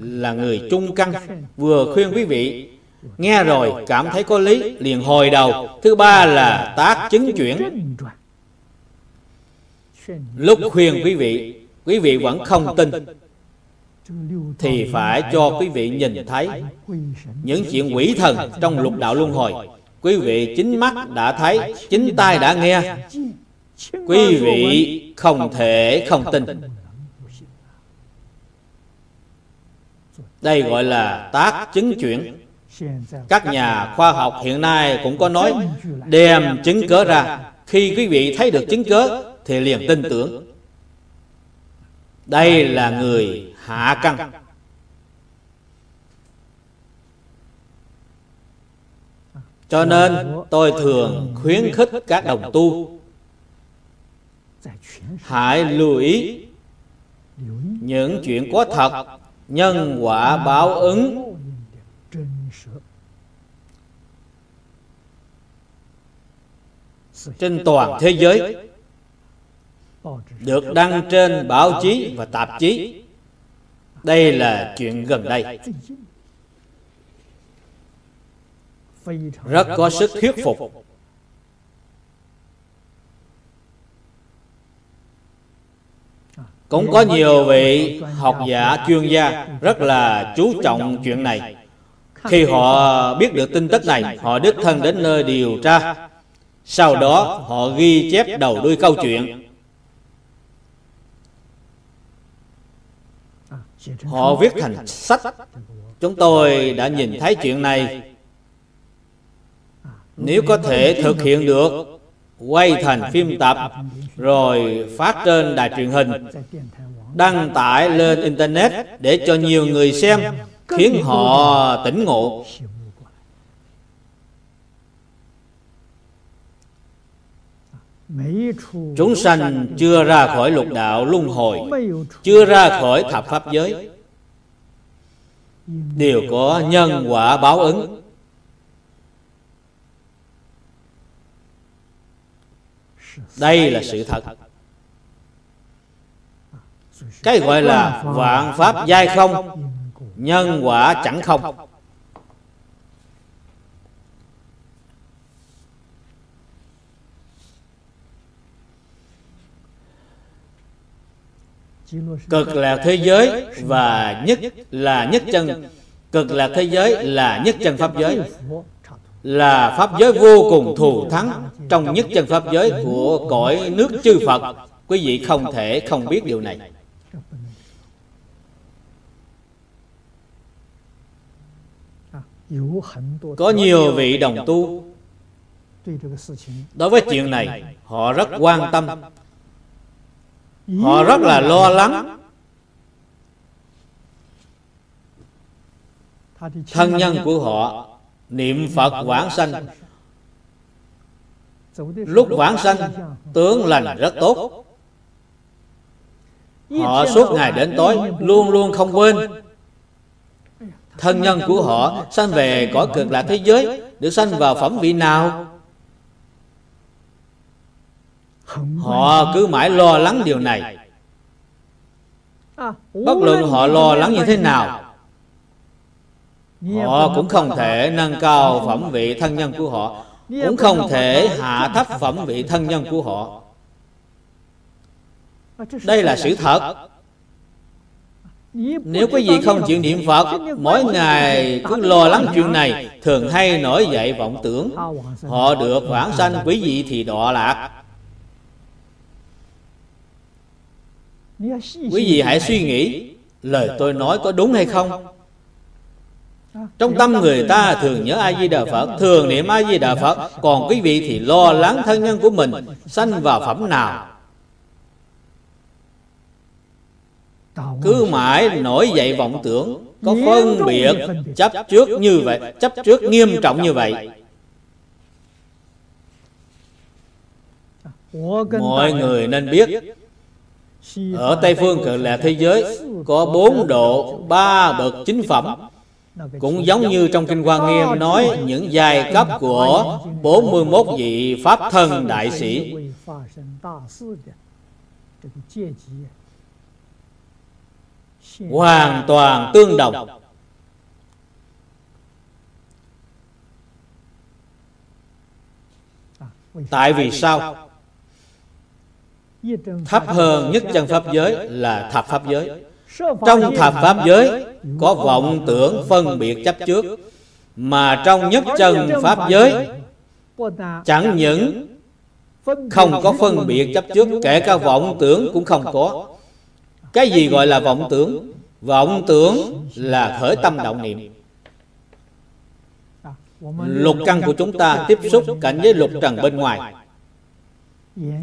là người trung căn. Vừa khuyên quý vị nghe rồi cảm thấy có lý liền hồi đầu. Thứ ba là tác chứng chuyển. Lúc khuyên quý vị quý vị vẫn không tin thì phải cho quý vị nhìn thấy những chuyện quỷ thần trong lục đạo luân hồi. Quý vị chính mắt đã thấy, chính tai đã nghe. Quý vị không thể không tin. Đây gọi là tác chứng chuyển. Các nhà khoa học hiện nay cũng có nói, đem chứng cớ ra. Khi quý vị thấy được chứng cớ, thì liền tin tưởng. Đây là người hạ căn cho nên tôi thường khuyến khích các đồng tu. hãy lưu ý những chuyện có thật nhân quả báo ứng. trên toàn thế giới. được đăng trên báo chí và tạp chí đây là chuyện gần đây. Rất có sức thuyết phục. Cũng có nhiều vị học giả, chuyên gia rất là chú trọng chuyện này. Khi họ biết được tin tức này, họ đích thân đến nơi điều tra. Sau đó, họ ghi chép đầu đuôi câu chuyện. Họ viết thành sách. Chúng tôi đã nhìn thấy chuyện này. Nếu có thể thực hiện được, quay thành phim tập, rồi phát trên đài truyền hình, đăng tải lên internet để cho nhiều người xem, khiến họ tỉnh ngộ. Chúng sanh chưa ra khỏi lục đạo luân hồi, chưa ra khỏi thập pháp giới. Đều có nhân quả báo ứng. Đây là sự thật. Cái gọi là vạn pháp giai không, nhân quả chẳng không. Cực lạc thế giới và nhất là nhất chân. Cực lạc thế giới là nhất chân pháp giới. Là pháp giới vô cùng thù thắng trong nhất chân pháp giới của cõi nước chư Phật. Quý vị không thể không biết điều này. Có nhiều vị đồng tu đối với chuyện này họ rất quan tâm họ rất là lo lắng. Thân nhân của họ niệm phật vãng sanh. Lúc vãng sanh, tướng lành rất tốt. Họ suốt ngày đến tối, luôn luôn không quên. Thân nhân của họ sanh về cõi cực lạc thế giới, được sanh vào phẩm vị nào? Họ cứ mãi lo lắng điều này. bất luận họ lo lắng như thế nào họ cũng không thể nâng cao phẩm vị thân nhân của họ cũng không thể hạ thấp phẩm vị thân nhân của họ. Đây là sự thật. nếu quý vị không chịu niệm Phật Mỗi ngày cứ lo lắng chuyện này Thường hay nổi dậy vọng tưởng. Họ được vãng sanh quý vị thì đọa lạc Quý vị hãy suy nghĩ Lời tôi nói có đúng hay không trong tâm người ta thường nhớ A Di Đà Phật, thường niệm A Di Đà Phật, còn quý vị thì lo lắng thân nhân của mình sanh vào phẩm nào. Cứ mãi nổi dậy vọng tưởng, có phân biệt chấp trước như vậy, chấp trước nghiêm trọng như vậy. Mọi người nên biết ở Tây Phương cực lạc thế giới có bốn độ ba bậc chính phẩm. Cũng giống như trong Kinh Hoa Nghiêm nói những giai cấp của 41 vị Pháp thân đại sĩ. Hoàn toàn tương đồng. Tại vì sao? Thấp hơn nhất chân Pháp giới là thập Pháp giới. Trong thập Pháp giới có vọng tưởng phân biệt chấp trước, mà trong nhất chân pháp giới chẳng những không có phân biệt chấp trước, kể cả vọng tưởng cũng không có. Cái gì gọi là vọng tưởng? Vọng tưởng là khởi tâm động niệm. Lục căn của chúng ta tiếp xúc cảnh giới lục trần bên ngoài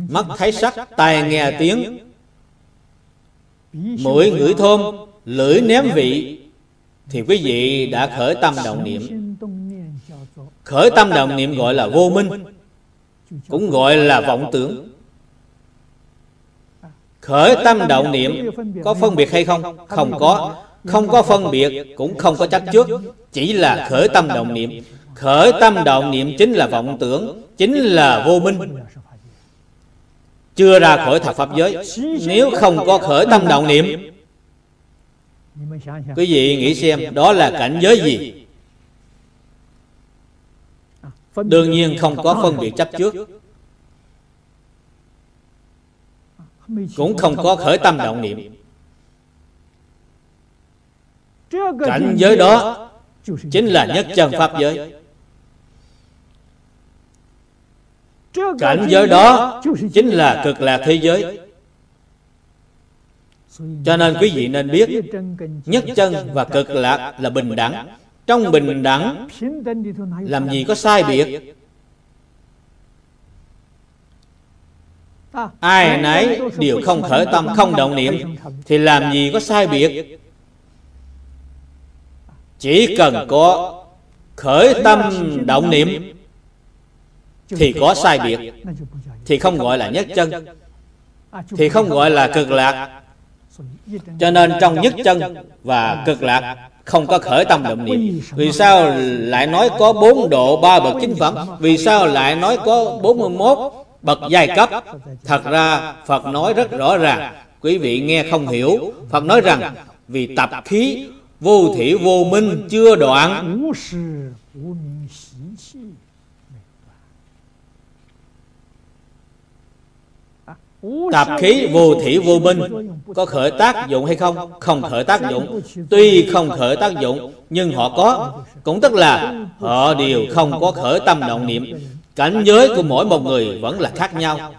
mắt thấy sắc tai nghe tiếng. mũi ngửi thơm lưỡi ném vị. Thì quý vị đã khởi tâm động niệm. Khởi tâm động niệm gọi là vô minh cũng gọi là vọng tưởng. Khởi tâm động niệm có phân biệt hay không? không? Có. không có phân biệt cũng không có chấp trước. Chỉ là khởi tâm động niệm. Khởi tâm động niệm chính là vọng tưởng chính là vô minh chưa ra khỏi thập pháp giới. Nếu không có khởi tâm động niệm, quý vị nghĩ xem đó là cảnh giới gì? Đương nhiên không có phân biệt chấp trước. Cũng không có khởi tâm động niệm. Cảnh giới đó chính là nhất chân pháp giới. Cảnh giới đó chính là cực lạc thế giới. Cho nên quý vị nên biết, nhất chân và cực lạc là bình đẳng. Trong bình đẳng, làm gì có sai biệt? Ai nấy đều không khởi tâm, không động niệm, thì làm gì có sai biệt? Chỉ cần có khởi tâm, động niệm thì có sai biệt. thì không gọi là nhất chân. Thì không gọi là cực lạc. Cho nên trong nhất chân và cực lạc không có khởi tâm động niệm. Vì sao lại nói có bốn độ ba bậc chính phẩm? Vì sao lại nói có 41 bậc giai cấp? Thật ra phật nói rất rõ ràng. Quý vị nghe không hiểu. Phật nói rằng vì tập khí vô thủy vô minh chưa đoạn Tạp khí vô thị vô minh Có khởi tác dụng hay không? Không khởi tác dụng. Tuy không khởi tác dụng Nhưng họ có. Cũng tức là họ đều không có khởi tâm động niệm. Cảnh giới của mỗi một người vẫn là khác nhau.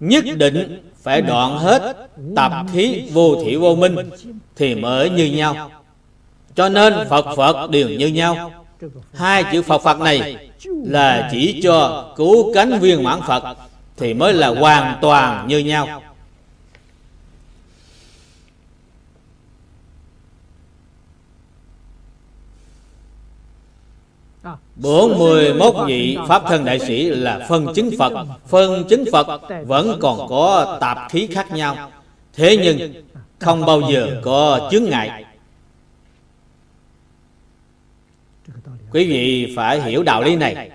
Nhất định phải đoạn hết tập khí vô thị vô minh Thì mới như nhau. Cho nên Phật Phật đều như nhau. Hai chữ Phật Phật này Là chỉ cho cứu cánh viên mãn Phật thì mới là hoàn toàn như nhau. Bốn mươi mốt vị Pháp thân đại sĩ là phân chứng Phật, Phân chứng Phật vẫn còn có tạp khí khác nhau. Thế nhưng không bao giờ có chướng ngại. Quý vị phải hiểu đạo lý này.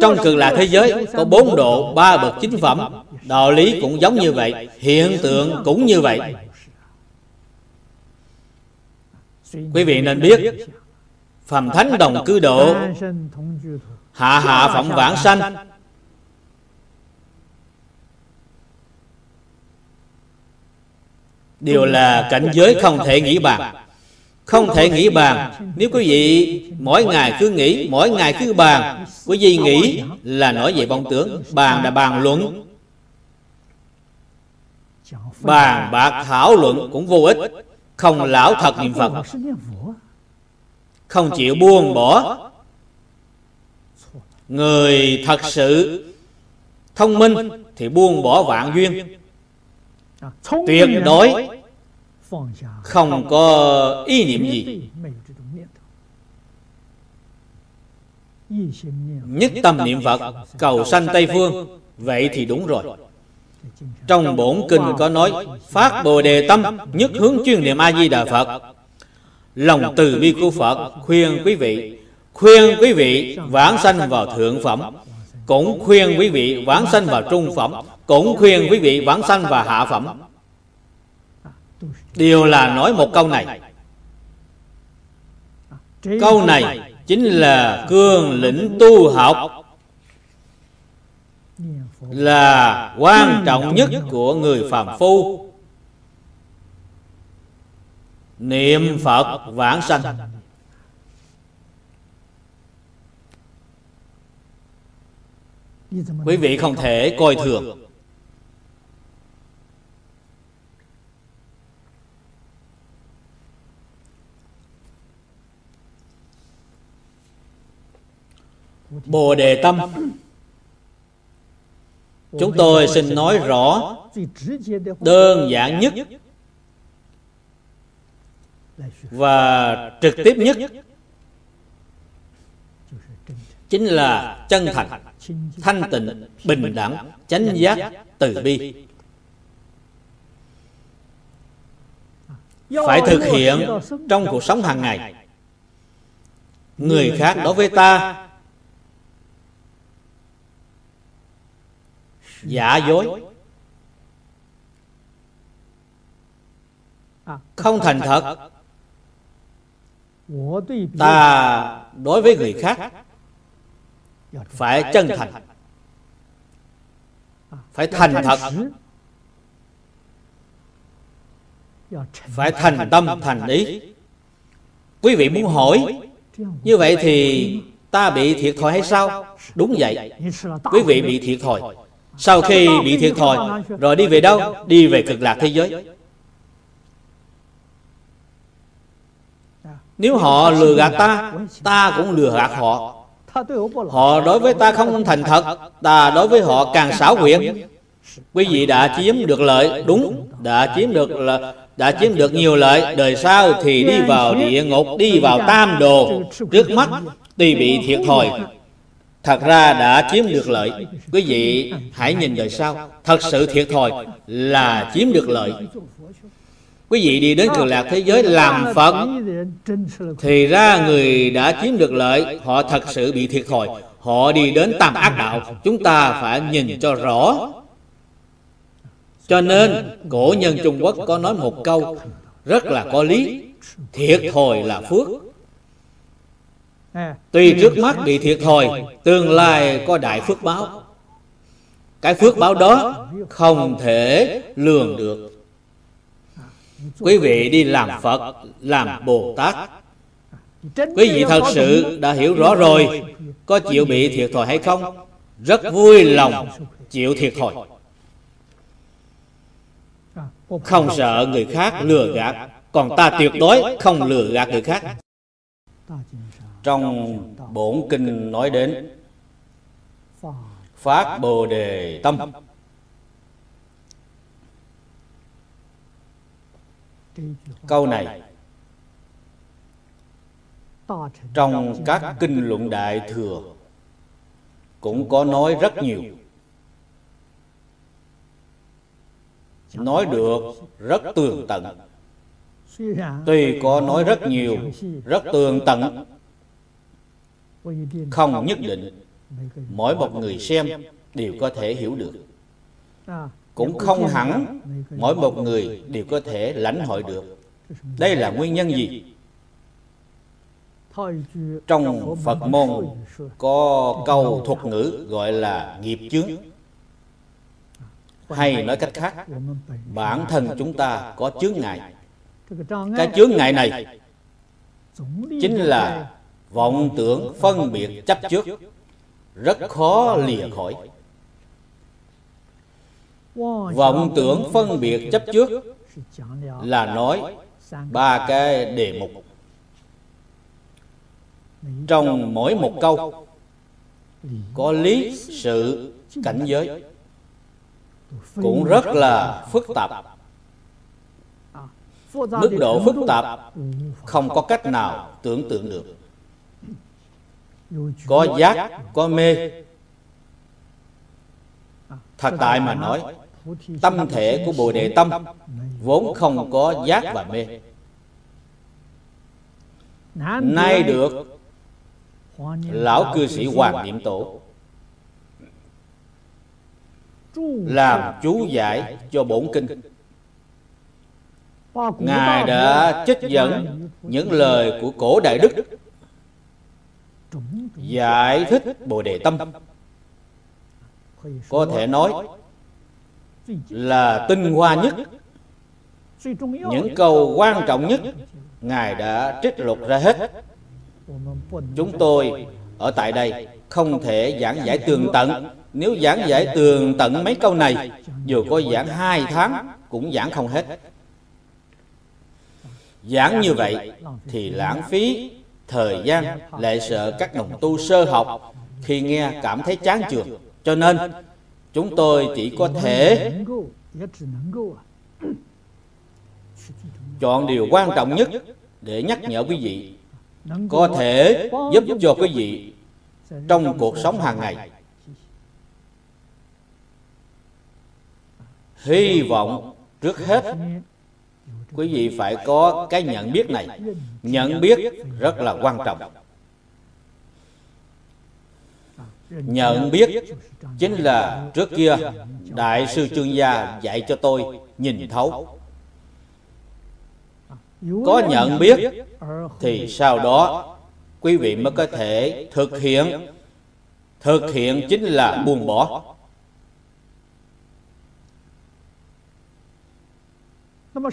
Trong cực lạc thế giới có bốn độ ba bậc chính phẩm. Đạo lý cũng giống như vậy Hiện tượng cũng như vậy. Quý vị nên biết Phàm thánh đồng cư độ Hạ hạ phẩm vãng sanh Đều là cảnh giới không thể nghĩ bàn không thể nghĩ bàn. Nếu quý vị mỗi ngày cứ nghĩ, Mỗi ngày cứ bàn, Quý vị nghĩ là nói về vong tướng. Bàn là bàn luận. Bàn, bạc, thảo luận cũng vô ích. Không lão thật niệm Phật. Không chịu buông bỏ. Người thật sự Thông minh Thì buông bỏ vạn duyên. Tuyệt đối không có ý niệm gì. nhất tâm niệm phật cầu sanh tây phương. Vậy thì đúng rồi. Trong bổn kinh có nói phát bồ đề tâm nhất hướng chuyên niệm a di đà phật. Lòng từ bi của phật khuyên quý vị khuyên quý vị vãng sanh vào thượng phẩm cũng khuyên quý vị vãng sanh vào trung phẩm cũng khuyên quý vị vãng sanh vào hạ phẩm đều là nói một câu này. Câu này chính là cương lĩnh tu học. Là quan trọng nhất của người phàm phu. Niệm phật vãng sanh. Quý vị không thể coi thường. Bồ Đề Tâm. Chúng tôi xin nói rõ Đơn giản nhất Và trực tiếp nhất Chính là chân thành, Thanh tịnh, Bình đẳng, Chánh giác, Từ bi. Phải thực hiện Trong cuộc sống hàng ngày. Người khác đối với ta giả dối. Không thành thật. ta đối với người khác phải chân thành. phải thành thật. phải thành tâm thành ý. quý vị muốn hỏi như vậy thì ta bị thiệt thòi hay sao? đúng vậy. Quý vị bị thiệt thòi sau khi bị thiệt thòi Rồi đi về đâu? Đi về cực lạc thế giới. Nếu họ lừa gạt ta Ta cũng lừa gạt họ. Họ đối với ta không thành thật. Ta đối với họ càng xảo quyệt. Quý vị đã chiếm được lợi Đúng Đã chiếm được là đã chiếm được nhiều lợi. Đời sau thì đi vào địa ngục Đi vào tam đồ. Trước mắt tuy bị thiệt thòi thật ra đã chiếm được lợi. Quý vị hãy nhìn đời sau. Thật sự thiệt thòi là chiếm được lợi. Quý vị đi đến cực lạc thế giới làm phật, thì ra người đã chiếm được lợi. Họ thật sự bị thiệt thòi. Họ đi đến tam ác đạo. Chúng ta phải nhìn cho rõ. Cho nên, cổ nhân trung quốc có nói một câu rất là có lý. Thiệt thòi là phước tuy trước mắt bị thiệt thòi tương lai có đại phước báo. Cái phước báo đó không thể lường được. Quý vị đi làm phật làm bồ tát quý vị thật sự đã hiểu rõ rồi có chịu bị thiệt thòi hay không? Rất vui lòng chịu thiệt thòi. Không sợ người khác lừa gạt còn ta tuyệt đối không lừa gạt người khác trong bổn kinh nói đến. Phát bồ đề tâm. Câu này, trong các kinh luận đại thừa, cũng có nói rất nhiều. Nói được rất tường tận. Tuy có nói rất nhiều, rất tường tận không nhất định. Mỗi một người xem đều có thể hiểu được. Cũng không hẳn mỗi một người đều có thể lãnh hội được. Đây là nguyên nhân gì? Trong phật môn có câu thuật ngữ gọi là nghiệp chướng. Hay nói cách khác bản thân chúng ta có chướng ngại. Cái chướng ngại này chính là vọng tưởng phân biệt chấp trước, rất khó lìa khỏi. Vọng tưởng phân biệt chấp trước là nói ba cái đề mục. Trong mỗi một câu, có lý, sự, cảnh giới. Cũng rất là phức tạp. Mức độ phức tạp không có cách nào tưởng tượng được có giác có mê. thật tại mà nói tâm thể của bồ đề tâm vốn không có giác và mê. Nay được lão cư sĩ hoàng niệm tổ làm chú giải cho bổn kinh. Ngài đã trích dẫn những lời của cổ đại đức giải thích bồ đề tâm. Có thể nói là tinh hoa nhất, những câu quan trọng nhất ngài đã trích lục ra hết. Chúng tôi ở tại đây không thể giảng giải tường tận. Nếu giảng giải tường tận mấy câu này, dù có giảng hai tháng cũng giảng không hết. Giảng như vậy thì lãng phí thời gian lại sợ các đồng tu sơ học khi nghe cảm thấy chán chường. Cho nên, chúng tôi chỉ có thể chọn điều quan trọng nhất để nhắc nhở quý vị. Có thể giúp cho quý vị trong cuộc sống hàng ngày. Hy vọng trước hết quý vị phải có cái nhận biết này. Nhận biết rất là quan trọng. Nhận biết chính là trước kia đại sư trương gia dạy cho tôi nhìn thấu. Có nhận biết thì sau đó quý vị mới có thể thực hiện. Thực hiện chính là buông bỏ.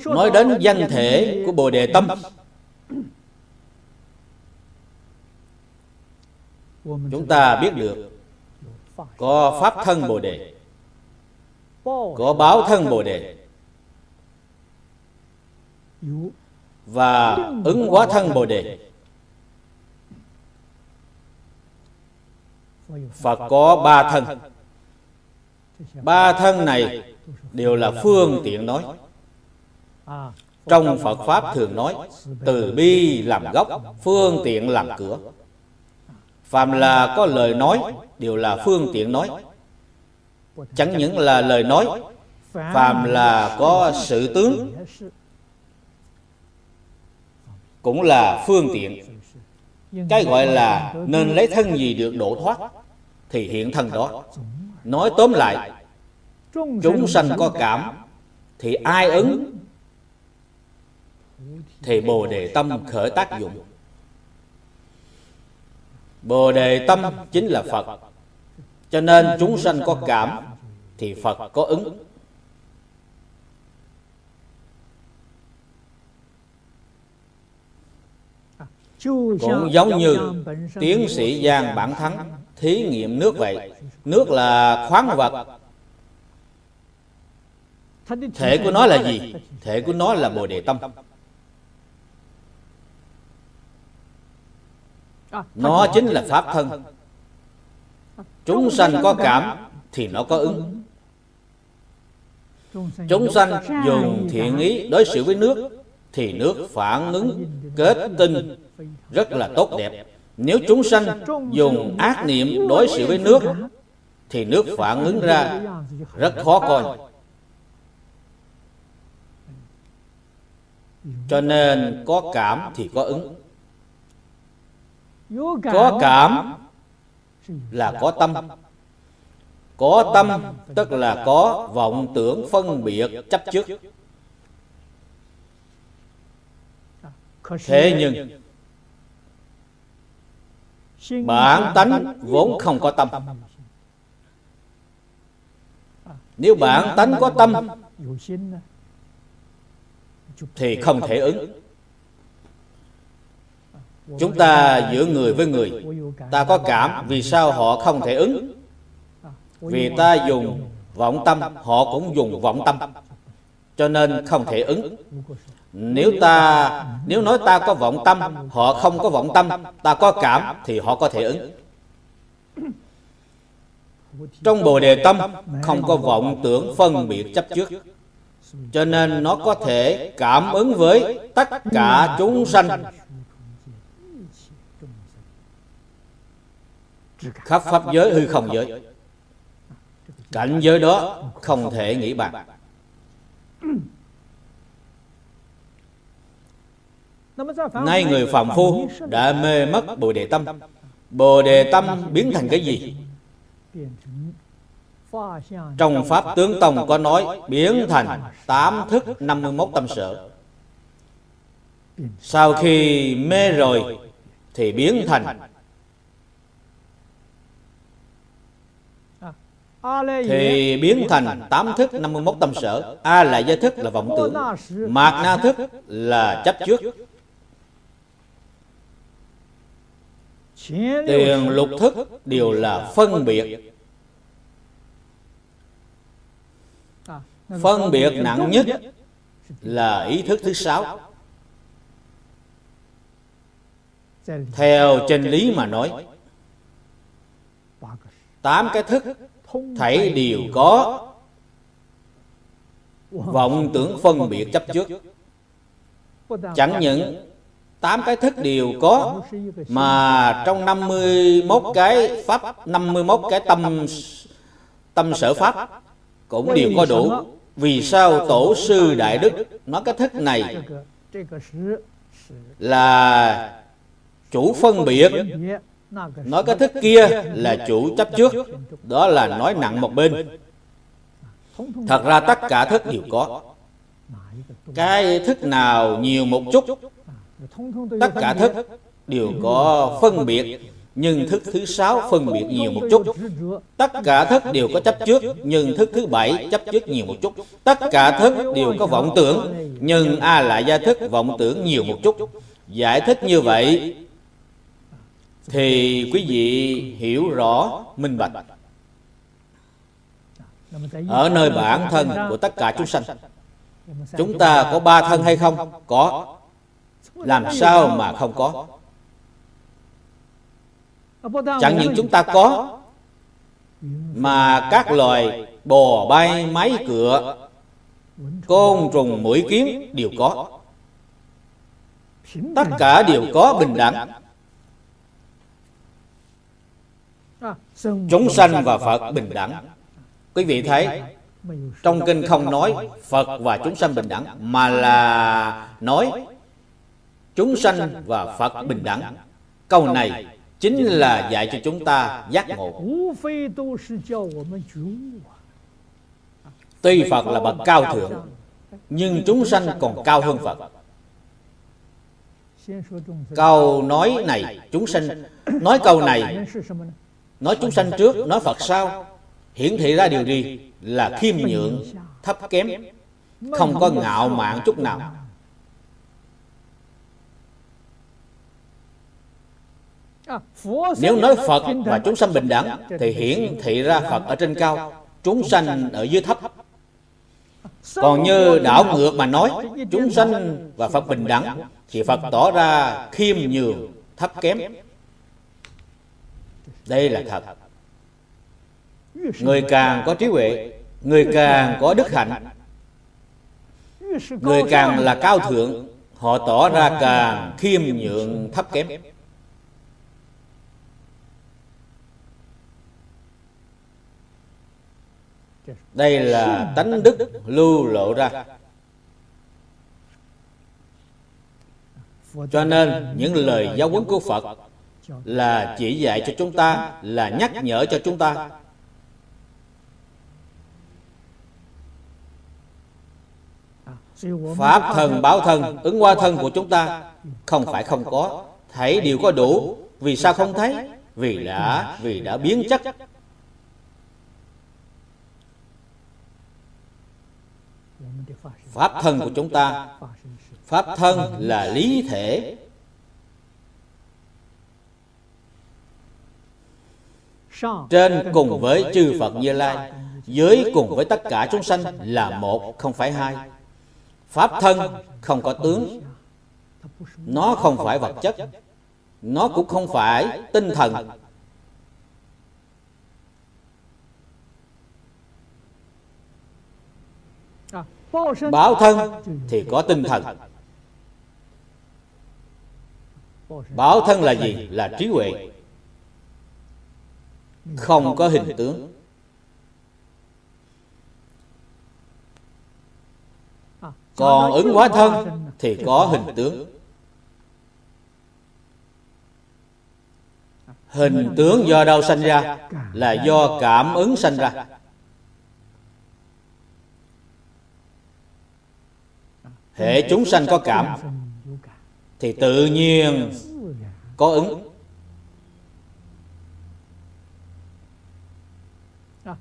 Nói đến danh thể của bồ đề tâm. Chúng ta biết được có pháp thân bồ đề có báo thân bồ đề và ứng hóa thân bồ đề. Phật có ba thân. Ba thân này đều là phương tiện nói trong phật pháp thường nói từ bi làm gốc phương tiện làm cửa. Phàm là có lời nói Đều là phương tiện nói. Chẳng những là lời nói Phàm là có sự tướng Cũng là phương tiện. Cái gọi là Nên lấy thân gì được độ thoát Thì hiện thân đó. Nói tóm lại Chúng sanh có cảm Thì ai ứng thì Bồ Đề Tâm khởi tác dụng. Bồ Đề Tâm chính là Phật. Cho nên chúng sanh có cảm Thì Phật có ứng. Cũng giống như tiến sĩ Giang Bản Thắng thí nghiệm nước vậy. Nước là khoáng vật. Thể của nó là gì? Thể của nó là Bồ Đề Tâm. Nó chính là Pháp thân. Chúng sanh có cảm Thì nó có ứng. Chúng sanh dùng thiện ý đối xử với nước Thì nước phản ứng kết tinh rất là tốt đẹp. Nếu chúng sanh dùng ác niệm đối xử với nước Thì nước phản ứng ra rất khó coi. Cho nên có cảm thì có ứng có cảm là có tâm. Có tâm tức là có vọng tưởng phân biệt chấp trước. Thế nhưng bản tánh vốn không có tâm. Nếu bản tánh có tâm, thì không thể ứng chúng ta giữa người với người, ta có cảm vì sao họ không thể ứng? Vì ta dùng vọng tâm, họ cũng dùng vọng tâm, cho nên không thể ứng. Nếu ta, nếu nói ta có vọng tâm, họ không có vọng tâm, ta có cảm thì họ có thể ứng. Trong bồ đề tâm, không có vọng tưởng phân biệt chấp trước, cho nên nó có thể cảm ứng với tất cả chúng sanh. Khắp pháp giới hư không giới. Cảnh giới đó không thể nghĩ bàn. Nay người phạm phu đã mê mất bồ đề tâm. Bồ đề tâm biến thành cái gì? Trong Pháp Tướng Tông có nói, biến thành tám thức 51 tâm sở. Sau khi mê rồi thì biến thành thì biến thành tám thức 51 tâm sở. A là giới thức là vọng tưởng, mạt na thức là chấp trước. Tiền lục thức đều là phân biệt. phân biệt nặng nhất là ý thức thứ sáu. Theo chân lý mà nói tám cái thức thảy đều có. vọng tưởng phân biệt chấp trước. Chẳng những tám cái thức đều có mà trong 51 cái pháp 51 cái tâm tâm sở pháp cũng đều có đủ. Vì sao tổ sư đại đức nói cái thức này là chủ phân biệt nói cái thức kia là chủ chấp trước. Đó là nói nặng một bên. Thật ra tất cả thức đều có. Cái thức nào nhiều một chút, tất cả thức đều có phân biệt. Nhưng thức thứ sáu phân biệt nhiều một chút. Tất cả thức đều có chấp trước, nhưng thức thứ bảy chấp trước nhiều một chút. Tất cả thức đều có vọng tưởng, nhưng a lại gia thức vọng tưởng nhiều một chút. Giải thích như vậy thì quý vị hiểu rõ, minh bạch. Ở nơi bản thân của tất cả chúng sanh, chúng ta có ba thân hay không? Có. Làm sao mà không có? Chẳng những chúng ta có, mà các loài bò bay máy cựa, côn trùng mũi kiến đều có. Tất cả đều có bình đẳng. Chúng sanh và Phật bình đẳng. Quý vị thấy, trong kinh không nói Phật và chúng sanh bình đẳng, mà là nói chúng sanh và Phật bình đẳng. Câu này chính là dạy cho chúng ta giác ngộ. Tuy Phật là bậc cao thượng, nhưng chúng sanh còn cao hơn Phật. Câu nói này chúng sanh nói câu này nói chúng sanh trước, nói Phật sau. Hiển thị ra điều gì? Là khiêm nhượng, thấp kém. Không có ngạo mạn chút nào. Nếu nói Phật và chúng sanh bình đẳng, thì hiển thị ra Phật ở trên cao. Chúng sanh ở dưới thấp. Còn như đảo ngược mà nói, chúng sanh và Phật bình đẳng, thì Phật tỏ ra khiêm nhường, thấp kém đây là thật. Người càng có trí huệ, người càng có đức hạnh. Người càng là cao thượng, họ tỏ ra càng khiêm nhượng, thấp kém. Đây là tánh đức lưu lộ ra. Cho nên, những lời giáo huấn của phật là chỉ dạy cho chúng ta, là nhắc nhở cho chúng ta. Pháp thần báo thân ứng qua thân của chúng ta, không phải không có. Thấy đều có đủ, vì sao không thấy? Vì đã vì đã biến chất. Pháp thân của chúng ta. Pháp thân là lý thể. Trên cùng với chư phật như lai dưới cùng với tất cả chúng sanh là một không phải hai. pháp thân không có tướng. nó không phải vật chất. nó cũng không phải tinh thần. báo thân thì có tinh thần. báo thân là gì? Là trí huệ không có hình tướng. còn ứng hóa thân thì có hình tướng. hình tướng do đâu sanh ra? là do cảm ứng sanh ra. hệ chúng sanh có cảm. thì tự nhiên có ứng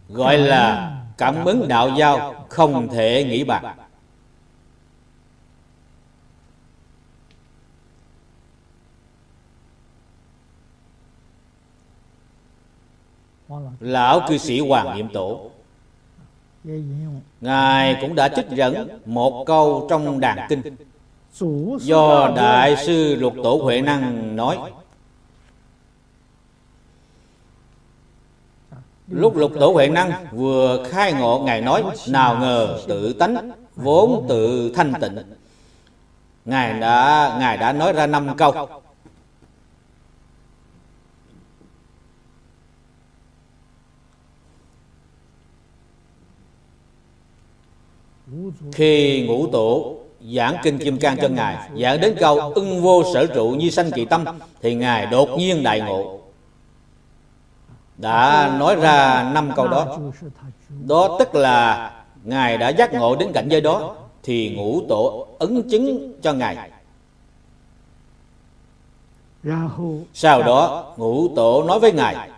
gọi là cảm ứng đạo giao không thể nghĩ bạc lão cư sĩ hoàng niệm tổ. Ngài cũng đã trích dẫn một câu trong đàn kinh. Do đại sư luật tổ huệ năng nói lúc lục tổ huệ năng vừa khai ngộ, ngài nói, nào ngờ tự tánh, vốn tự thanh tịnh. Ngài đã ngài đã nói ra năm câu. Khi ngũ tổ giảng kinh kim cang cho ngài, giảng đến câu ưng vô sở trụ như sanh kỳ tâm thì ngài đột nhiên đại ngộ đã nói ra năm câu đó. Đó tức là ngài đã giác ngộ đến cảnh giới đó thì ngũ tổ ấn chứng cho ngài. Sau đó, ngũ tổ nói với ngài,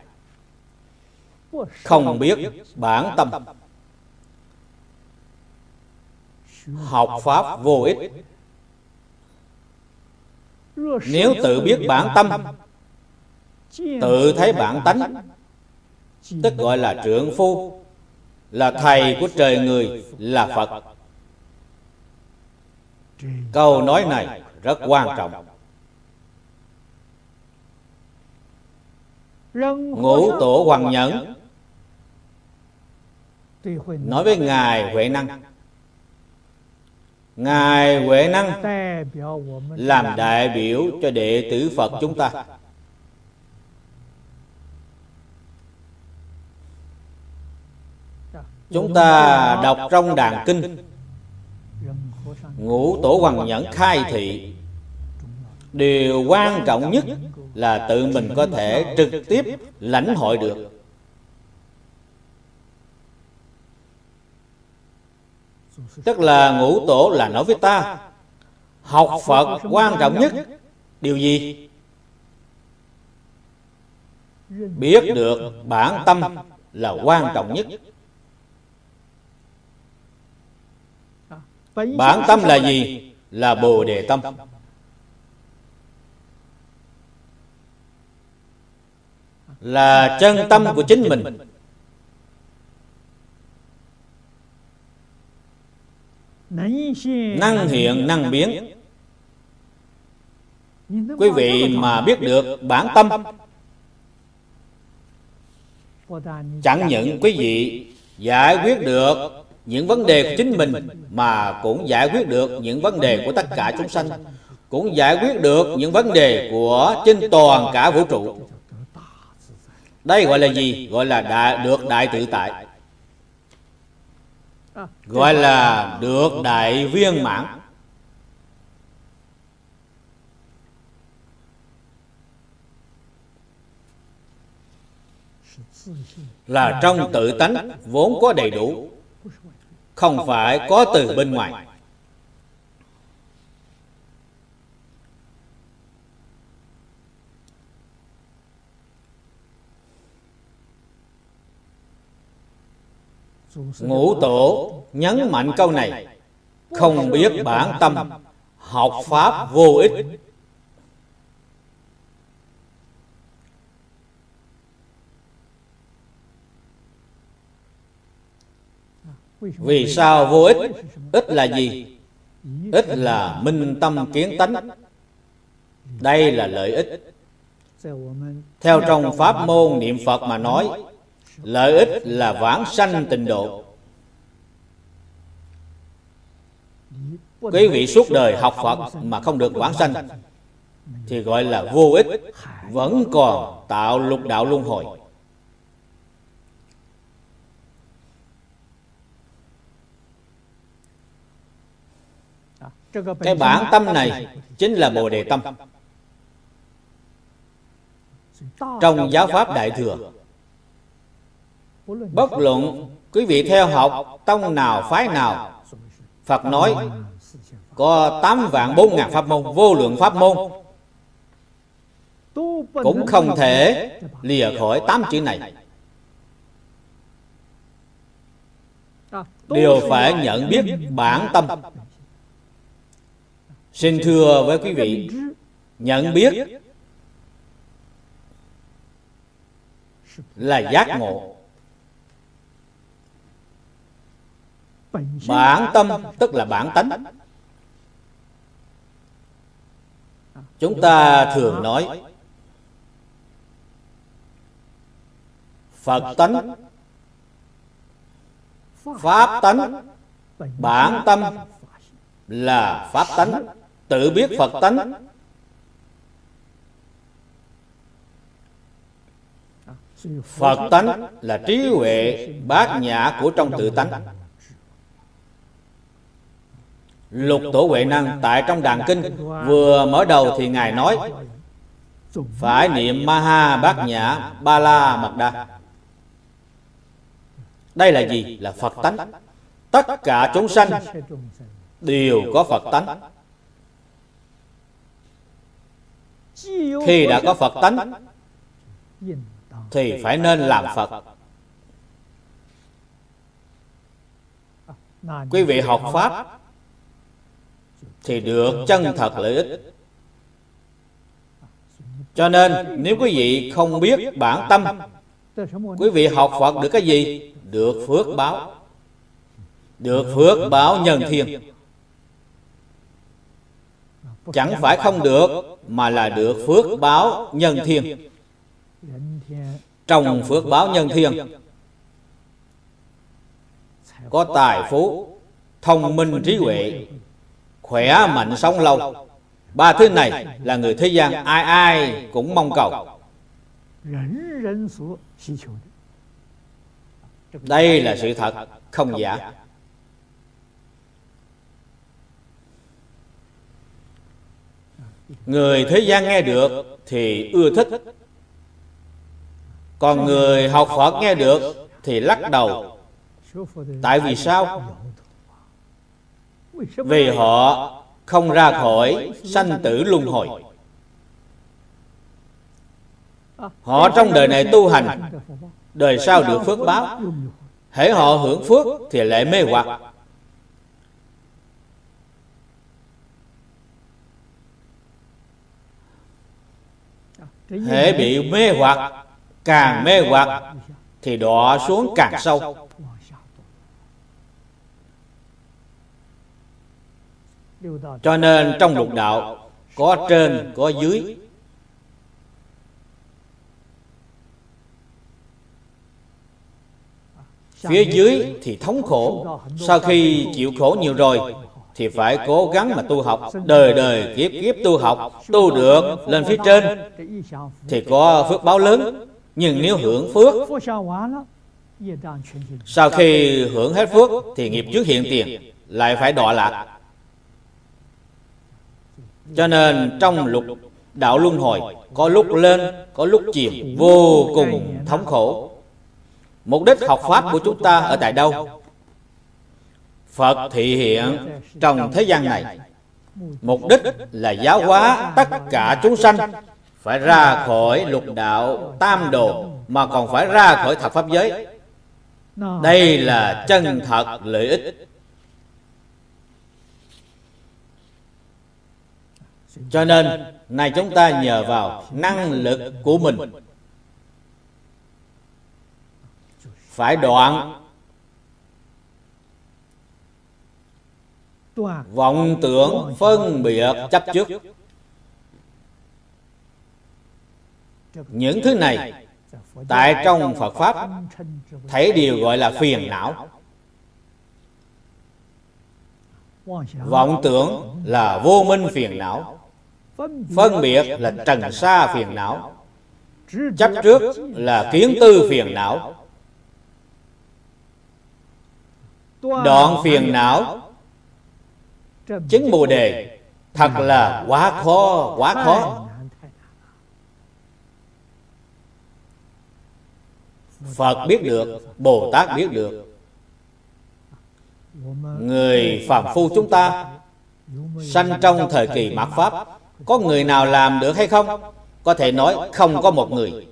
không biết bản tâm. Học pháp vô ích. Nếu tự biết bản tâm, tự thấy bản tánh tức gọi là trượng phu, là thầy của trời người, là phật. Câu nói này rất quan trọng. Ngũ tổ hoàng nhẫn nói với ngài huệ năng. Ngài huệ năng làm đại biểu cho đệ tử phật chúng ta. Chúng ta đọc trong đàn kinh. Ngũ tổ hoàng nhẫn khai thị, Điều quan trọng nhất là tự mình có thể trực tiếp lãnh hội được. Tức là ngũ tổ là nói với ta, Học Phật quan trọng nhất, Điều gì? Biết được bản tâm là quan trọng nhất. Bản tâm là gì? Là Bồ Đề Tâm. Là chân tâm của chính mình. Năng hiện năng biến. Quý vị mà biết được bản tâm. Chẳng những quý vị giải quyết được những vấn đề của chính mình mà cũng giải quyết được những vấn đề của tất cả chúng sanh cũng giải quyết được những vấn đề của trên toàn cả vũ trụ. Đây gọi là gì? Gọi là đại, được đại tự tại. Gọi là được đại viên mãn. Là trong tự tánh vốn có đầy đủ không phải có từ bên ngoài. Ngũ tổ nhấn mạnh câu này. Không biết bản tâm học pháp vô ích Vì sao vô ích? Ích là gì? Ích là minh tâm kiến tánh Đây là lợi ích Theo trong pháp môn niệm Phật mà nói, Lợi ích là vãng sanh tịnh độ Quý vị suốt đời học Phật mà không được vãng sanh, Thì gọi là vô ích, Vẫn còn tạo lục đạo luân hồi cái bản tâm này chính là bồ đề tâm. Trong giáo pháp đại thừa. Bất luận quý vị theo học tông nào phái nào phật nói có tám vạn bốn ngàn pháp môn vô lượng pháp môn. Cũng không thể lìa khỏi tám chữ này. đều phải nhận biết bản tâm Xin thưa với quý vị Nhận biết Là giác ngộ. Bản tâm tức là bản tánh. Chúng ta thường nói Phật tánh Pháp tánh. Bản tâm là Pháp tánh tự biết phật tánh. Phật tánh là trí huệ bát nhã của trong tự tánh. Lục tổ huệ năng tại trong đàn kinh, vừa mở đầu thì ngài nói, phải niệm maha bát nhã ba la mật đa. Đây là gì? Là phật tánh. Tất cả chúng sanh đều có phật tánh. Khi đã có phật tánh. thì phải nên làm phật. Quý vị học pháp thì được chân thật lợi ích. cho nên nếu quý vị không biết bản tâm quý vị học phật được cái gì? được phước báo. được phước báo nhân thiên chẳng phải không được mà là được phước báo nhân thiên. Trong phước báo nhân thiên có tài phú thông minh trí huệ khỏe mạnh sống lâu. Ba thứ này là người thế gian ai ai cũng mong cầu. Đây là sự thật không giả người thế gian nghe được thì ưa thích. Còn người học phật nghe được thì lắc đầu. Tại vì sao? Vì họ không ra khỏi sanh tử luân hồi. Họ trong đời này tu hành, đời sau được phước báo. Hễ họ hưởng phước thì lại mê hoặc. Hễ bị mê hoặc càng mê hoặc thì đọa xuống càng sâu. cho nên trong lục đạo có trên có dưới. phía dưới thì thống khổ. sau khi chịu khổ nhiều rồi thì phải cố gắng mà tu học. đời đời kiếp kiếp tu học tu được. lên phía trên. Thì có phước báo lớn. Nhưng nếu hưởng phước sau khi hưởng hết phước thì nghiệp trước hiện tiền lại phải đọa lạc. Cho nên trong lục đạo luân hồi có lúc lên có lúc chìm vô cùng thống khổ. Mục đích học pháp của chúng ta ở tại đâu phật thị hiện trong thế gian này. Mục đích là giáo hóa tất cả chúng sanh, phải ra khỏi lục đạo tam đồ mà còn phải ra khỏi thập pháp giới. Đây là chân thật lợi ích. Cho nên này chúng ta nhờ vào năng lực của mình. Phải đoạn vọng tưởng phân biệt chấp trước. Những thứ này, tại trong phật pháp, thấy điều gọi là phiền não. Vọng tưởng là vô minh phiền não. Phân biệt là trần sa phiền não. Chấp trước là kiến tư phiền não. Đoạn phiền não chứng bồ đề. Thật là quá khó quá khó. phật biết được bồ tát biết được. Người phàm phu chúng ta sanh trong thời kỳ mạt pháp có người nào làm được hay không? Có thể nói không có một người.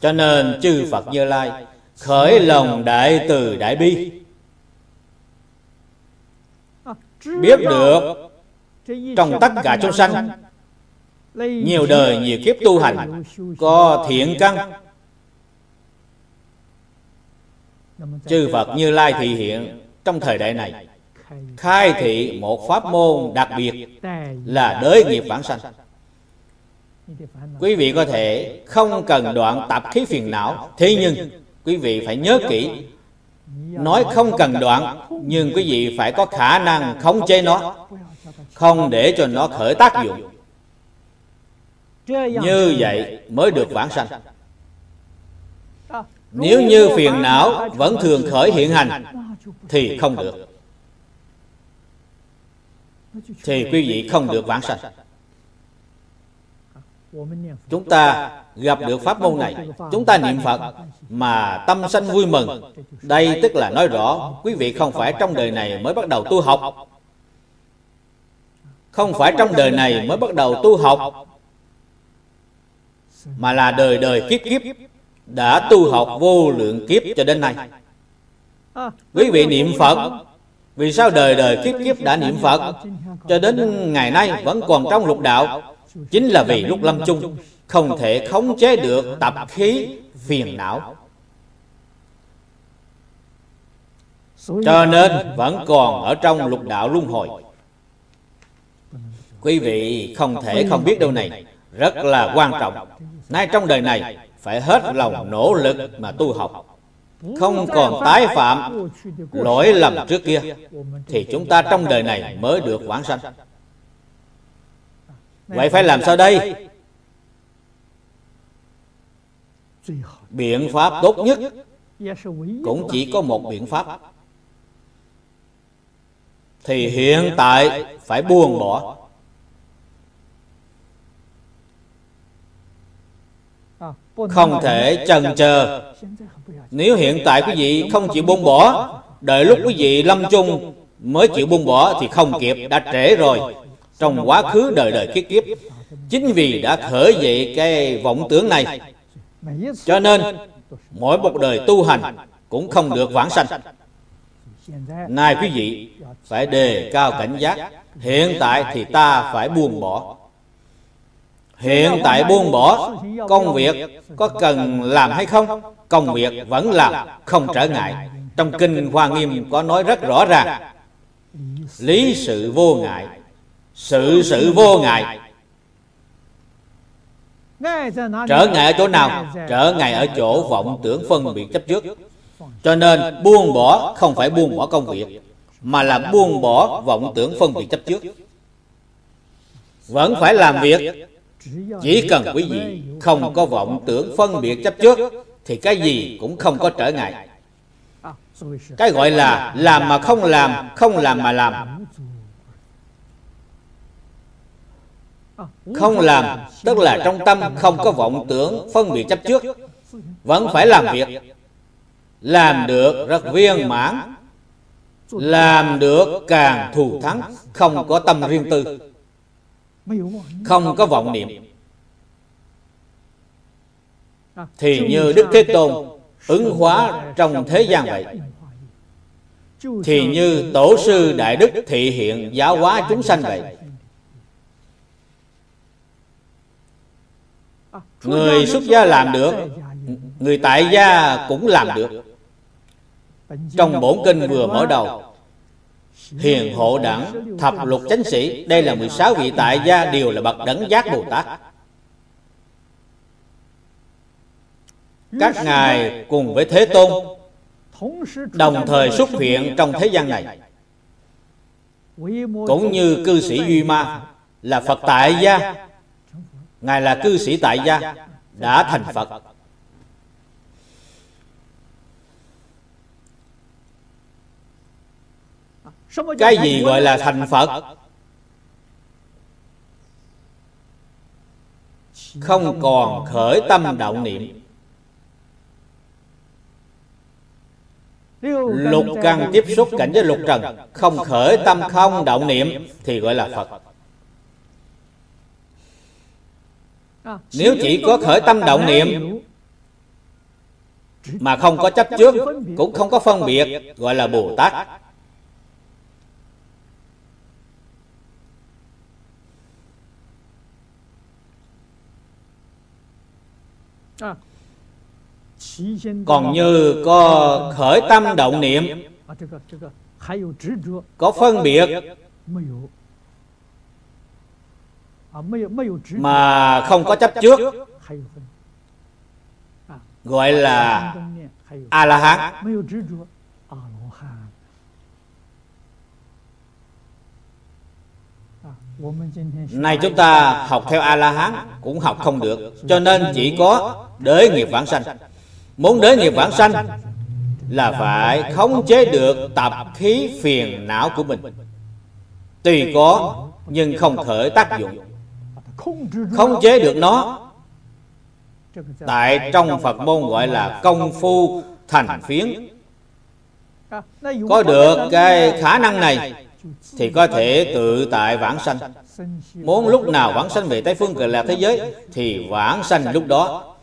Cho nên chư phật như lai khởi lòng đại từ đại bi. Biết được trong tất cả chúng sanh, nhiều đời nhiều kiếp tu hành có thiện căn. Chư phật như lai thị hiện trong thời đại này, khai thị một pháp môn đặc biệt là đới nghiệp bản sanh. Quý vị có thể không cần đoạn tập khí phiền não, thế nhưng quý vị phải nhớ kỹ, nói không cần đoạn, nhưng quý vị phải có khả năng khống chế nó, không để cho nó khởi tác dụng. Như vậy mới được vãng sanh. Nếu như phiền não vẫn thường khởi hiện hành, thì không được. Thì quý vị không được vãng sanh chúng ta gặp được pháp môn này. Chúng ta niệm phật mà tâm sanh vui mừng. Đây tức là nói rõ quý vị không phải trong đời này mới bắt đầu tu học. Không phải trong đời này mới bắt đầu tu học, mà là đời đời kiếp kiếp đã tu học vô lượng kiếp cho đến nay. Quý vị niệm phật, vì sao đời đời kiếp kiếp đã niệm phật? Cho đến ngày nay vẫn còn trong lục đạo chính là vì lúc lâm chung, không thể khống chế được tập khí phiền não. Cho nên vẫn còn ở trong lục đạo luân hồi. Quý vị không thể không biết điều này, rất là quan trọng. Nay trong đời này, phải hết lòng nỗ lực mà tu học. Không còn tái phạm lỗi lầm trước kia, thì chúng ta trong đời này mới được vãng sanh vậy phải làm sao đây? biện pháp tốt nhất. Cũng chỉ có một biện pháp. Thì hiện tại phải buông bỏ. không thể chần chờ. nếu hiện tại quý vị không chịu buông bỏ đợi lúc quý vị lâm chung mới chịu buông bỏ thì không kịp đã trễ rồi trong quá khứ đời đời kiếp kiếp. Chính vì đã khởi dậy cái vọng tưởng này, cho nên mỗi một đời tu hành cũng không được vãng sanh. Nay quý vị phải đề cao cảnh giác. Hiện tại thì ta phải buông bỏ. Hiện tại buông bỏ, công việc có cần làm hay không? Công việc vẫn làm, không trở ngại. Trong kinh hoa nghiêm có nói rất rõ ràng, lý sự vô ngại sự sự vô ngại. Trở ngại ở chỗ nào? Trở ngại ở chỗ vọng tưởng phân biệt chấp trước. Cho nên buông bỏ không phải buông bỏ công việc, mà là buông bỏ vọng tưởng phân biệt chấp trước. Vẫn phải làm việc. Chỉ cần quý vị không có vọng tưởng phân biệt chấp trước, thì cái gì cũng không có trở ngại. Cái gọi là làm mà không làm không làm mà làm. Không làm tức là trong tâm không có vọng tưởng phân biệt chấp trước. Vẫn phải làm việc. Làm được rất viên mãn. Làm được càng thù thắng không có tâm riêng tư. Không có vọng niệm. Thì như đức thế tôn ứng hóa trong thế gian vậy. Thì như tổ sư đại đức thị hiện giáo hóa chúng sanh vậy người xuất gia làm được người tại gia cũng làm được. trong bổn kinh vừa mở đầu hiền hộ đẳng thập lục chánh sĩ đây là 16 vị tại gia đều là bậc đẳng giác bồ tát. Các ngài cùng với thế tôn đồng thời xuất hiện trong thế gian này. Cũng như cư sĩ duy ma là phật tại gia ngài là cư sĩ tại gia, đã thành phật. Cái gì gọi là thành phật? Không còn khởi tâm động niệm. Lục căn tiếp xúc cảnh với lục trần, không khởi tâm không động niệm thì gọi là phật. Nếu chỉ có khởi tâm động niệm mà không có chấp trước cũng không có phân biệt gọi là bồ tát. Còn như có khởi tâm động niệm có phân biệt mà không có chấp trước gọi là a la hán Này chúng ta học theo A-la-hán Cũng học không được Cho nên chỉ có đới nghiệp vãng sanh. Muốn đới nghiệp vãng sanh Là phải khống chế được tập khí phiền não của mình. Tuy có Nhưng không khởi tác dụng Khống chế được nó. Tại trong Phật môn gọi là công phu thành phiến. Có được cái khả năng này Thì có thể tự tại vãng sanh. Muốn lúc nào vãng sanh về Tây Phương Cực Lạc thế giới Thì vãng sanh lúc đó.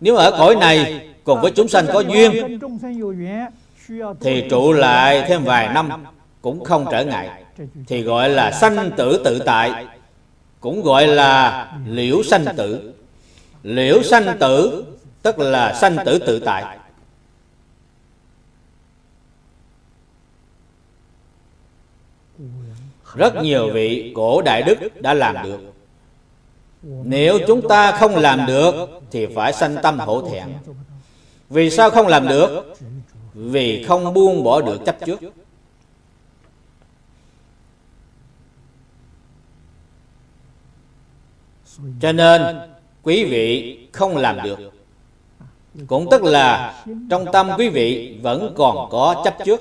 Nếu ở cõi này Cùng với chúng sanh có duyên Thì trụ lại thêm vài năm Cũng không trở ngại. Thì gọi là sanh tử tự tại cũng gọi là liễu sanh tử. Liễu sanh tử Tức là sanh tử tự tại. Rất nhiều vị cổ đại đức đã làm được. Nếu chúng ta không làm được Thì phải sanh tâm hổ thẹn. Vì sao không làm được? Vì không buông bỏ được chấp trước. Cho nên, quý vị không làm được. Cũng tức là, trong tâm quý vị vẫn còn có chấp trước.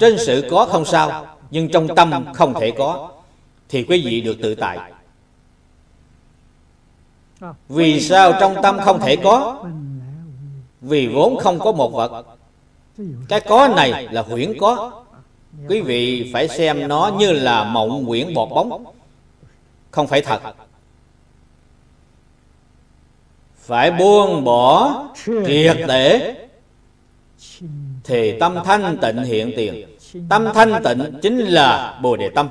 Trên sự có không sao, nhưng trong tâm không thể có, thì quý vị được tự tại. Vì sao trong tâm không thể có? Vì vốn không có một vật. Cái có này là huyễn có. Quý vị phải xem nó như là mộng quyển bọt bóng. Không phải thật phải buông bỏ triệt để thì tâm thanh tịnh hiện tiền. Tâm thanh tịnh chính là bồ đề tâm.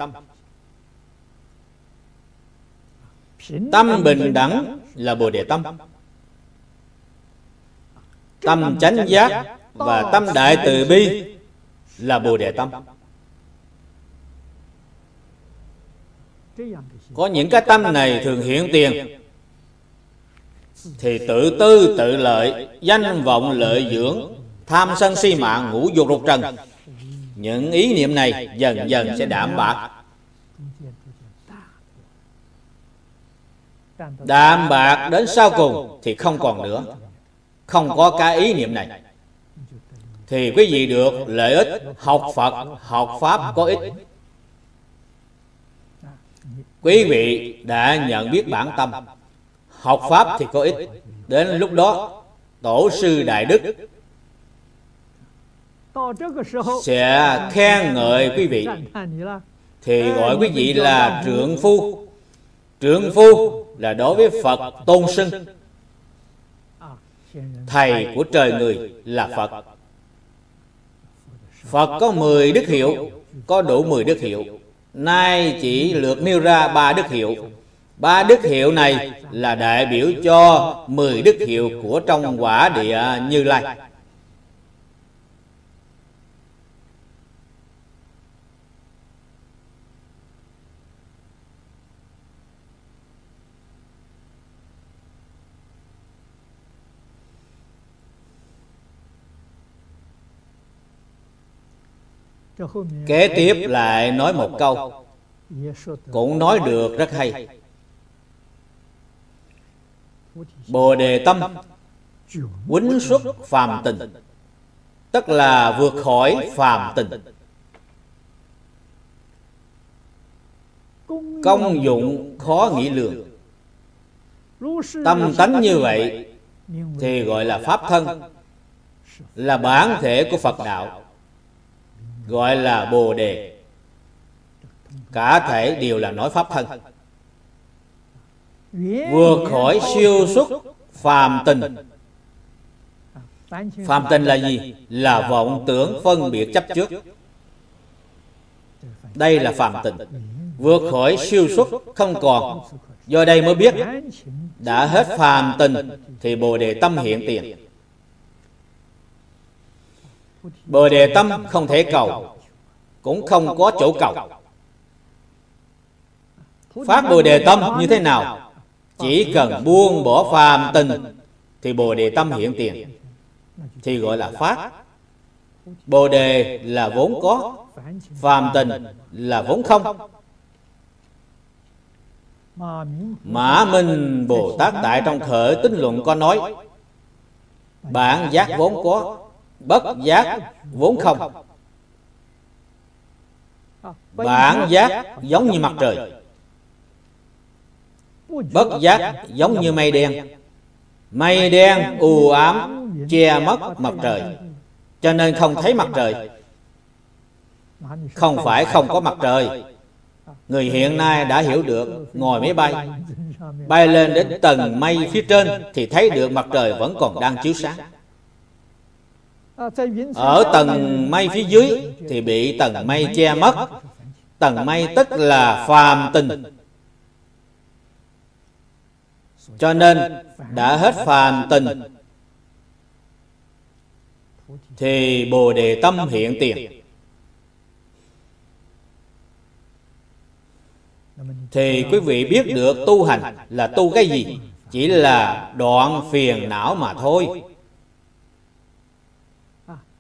Tâm bình đẳng là bồ đề tâm. Tâm chánh giác và tâm đại từ bi là bồ đề tâm. Có những cái tâm này thường hiện tiền thì tự tư, tự lợi, danh vọng, lợi dưỡng, tham sân si mạng ngũ dục lục trần. Những ý niệm này dần dần sẽ đảm bạc. Đạm bạc đến sau cùng thì không còn nữa. Không có cái ý niệm này. Thì quý vị được lợi ích học phật, học pháp có ích. Quý vị đã nhận biết bản tâm học pháp thì có ích. Đến lúc đó, tổ sư đại đức sẽ khen ngợi quý vị. Thì gọi quý vị là trượng phu. Trượng phu là đối với phật tôn sưng. Thầy của trời người là phật. Phật có 10 đức hiệu, có đủ 10 đức hiệu. Nay chỉ lược nêu ra ba đức hiệu ba đức hiệu này là đại biểu cho 10 đức hiệu của trong quả địa như lai. Kế tiếp lại nói một câu, Cũng nói được rất hay. Bồ đề tâm Quýnh xuất phàm tình, Tức là vượt khỏi phàm tình. Công dụng khó nghĩ lường. Tâm tánh như vậy Thì gọi là Pháp thân, Là bản thể của Phật Đạo, gọi là bồ đề. Cả thể đều là nói pháp thân vượt khỏi siêu xuất phàm tình. phàm tình. Là gì? Là vọng tưởng phân biệt chấp trước. Đây là phàm tình. Vượt khỏi siêu xuất không còn. Do đây mới biết đã hết phàm tình thì bồ đề tâm hiện tiền. Bồ đề tâm không thể cầu Cũng không có chỗ cầu. Phát bồ đề tâm như thế nào chỉ cần buông bỏ phàm tình, Thì bồ đề tâm hiện tiền. Thì gọi là phát. Bồ đề là vốn có, Phàm tình là vốn không. Mã Minh Bồ Tát Tại trong khởi tính luận có nói, Bản giác vốn có, bất giác vốn không. Bản giác giống như mặt trời bất giác giống như mây đen. Mây đen u ám, che mất mặt trời. Cho nên không thấy mặt trời. Không phải không có mặt trời. Người hiện nay đã hiểu được, ngồi máy bay. Bay lên đến tầng mây phía trên thì thấy được mặt trời vẫn còn đang chiếu sáng. Ở tầng mây phía dưới thì bị tầng mây che mất. Tầng mây tức là phàm tình cho nên đã hết phàm tình. Thì bồ đề tâm hiện tiền. Thì quý vị biết được tu hành là tu cái gì? Chỉ là đoạn phiền não mà thôi.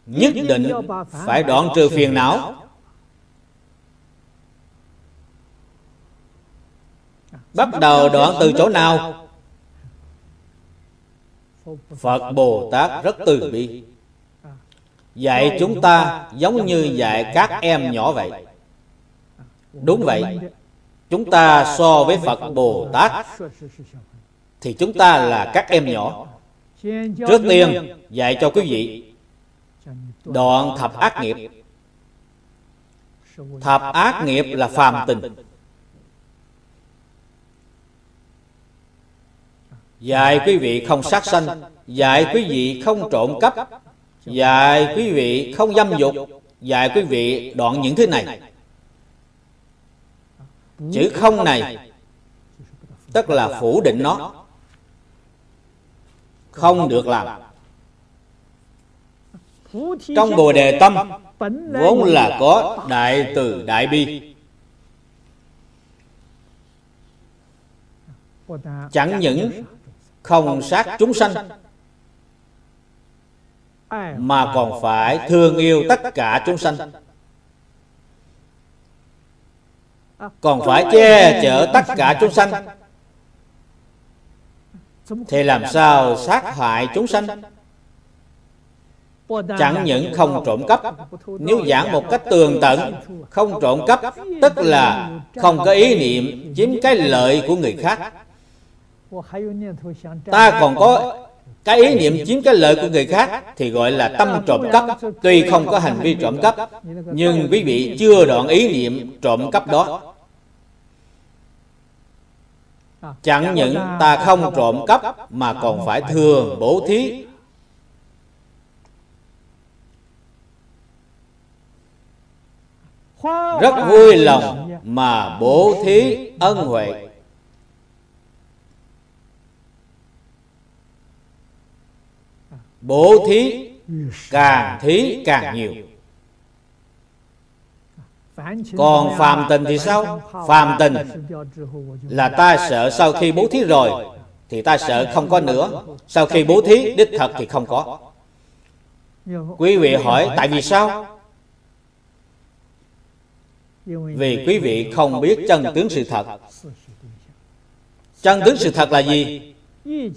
Nhất định phải đoạn trừ phiền não. Bắt đầu đoạn từ chỗ nào? Phật Bồ Tát rất từ bi. Dạy chúng ta giống như dạy các em nhỏ vậy. Đúng vậy. Chúng ta so với Phật Bồ Tát Thì chúng ta là các em nhỏ. Trước tiên dạy cho quý vị Đoạn thập ác nghiệp. Thập ác nghiệp là phàm tình Dạy quý vị không sát sanh, Dạy quý vị không trộm cắp, Dạy quý vị không dâm dục, Dạy quý vị đoạn những thứ này. Chữ không này, Tức là phủ định nó. Không được làm. Trong Bồ Đề Tâm, Vốn là có đại từ đại bi. Chẳng những không sát chúng sanh mà còn phải thương yêu tất cả chúng sanh. còn phải che chở tất cả chúng sanh. thì làm sao sát hại chúng sanh? chẳng những không trộm cắp nếu giảng một cách tường tận không trộm cắp tức là không có ý niệm chiếm cái lợi của người khác ta còn có cái ý niệm chiếm cái lợi của người khác thì gọi là tâm trộm cắp. Tuy không có hành vi trộm cắp nhưng quý vị chưa đoạn ý niệm trộm cắp đó. Chẳng những ta không trộm cắp mà còn phải thường bố thí. Rất vui lòng mà bố thí ân huệ bố thí, càng thí càng nhiều. Còn phàm tình thì sao? Phàm tình là ta sợ sau khi bố thí rồi, thì ta sợ không có nữa. Sau khi bố thí, đích thật thì không có. Quý vị hỏi, tại vì sao? Vì quý vị không biết chân tướng sự thật. Chân tướng sự thật là gì?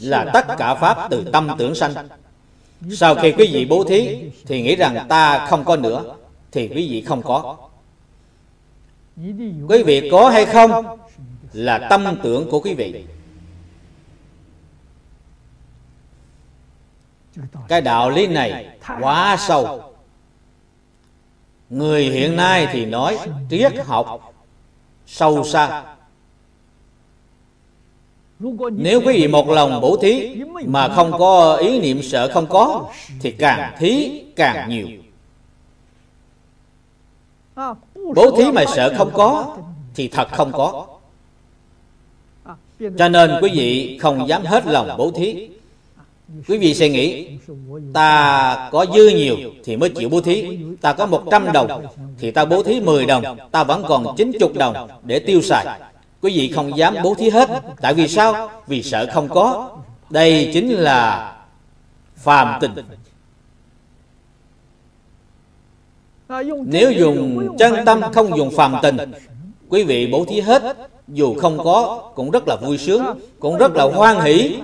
Là tất cả pháp từ tâm tưởng sanh sau khi quý vị bố thí thì nghĩ rằng ta không có nữa thì quý vị không có. Quý vị có hay không là tâm tưởng của quý vị. Cái đạo lý này quá sâu. Người hiện nay thì nói triết học sâu xa nếu quý vị một lòng bố thí mà không có ý niệm sợ không có, thì càng thí càng nhiều. Bố thí mà sợ không có, thì thật không có. Cho nên quý vị không dám hết lòng bố thí. Quý vị sẽ nghĩ, ta có dư nhiều thì mới chịu bố thí. Ta có 100 đồng thì ta bố thí 10 đồng, ta vẫn còn 90 đồng để tiêu xài quý vị không dám bố thí hết. tại vì sao? vì sợ không có. đây chính là phàm tình. nếu dùng chân tâm không dùng phàm tình quý vị bố thí hết. Dù không có cũng rất là vui sướng cũng rất là hoan hỷ.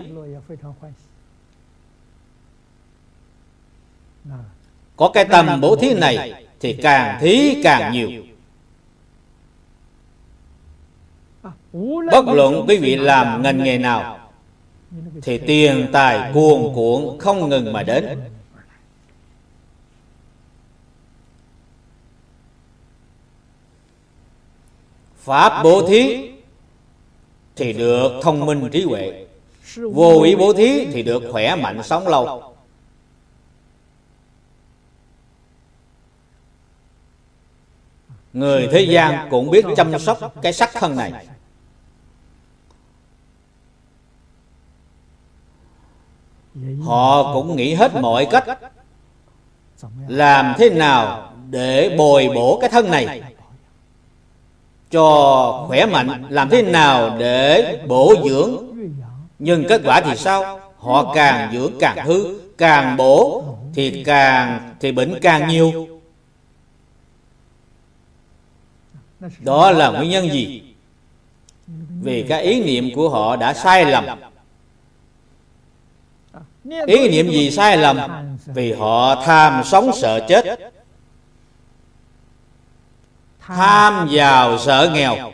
Có cái tâm bố thí này thì càng thí càng nhiều bất luận quý vị làm ngành nghề nào, thì tiền tài cuồn cuộn không ngừng mà đến. Pháp bố thí thì được thông minh trí huệ. Vô ý bố thí thì được khỏe mạnh sống lâu. Người thế gian cũng biết chăm sóc cái sắc thân này. Họ cũng nghĩ hết mọi cách. làm thế nào để bồi bổ cái thân này? cho khỏe mạnh làm thế nào để bổ dưỡng? nhưng kết quả thì sao? họ càng dưỡng càng hư càng bổ thì càng thì bệnh càng nhiều. đó là nguyên nhân gì? Vì cái ý niệm của họ đã sai lầm Ý niệm gì sai lầm? Vì họ tham sống sợ chết. Tham giàu sợ nghèo.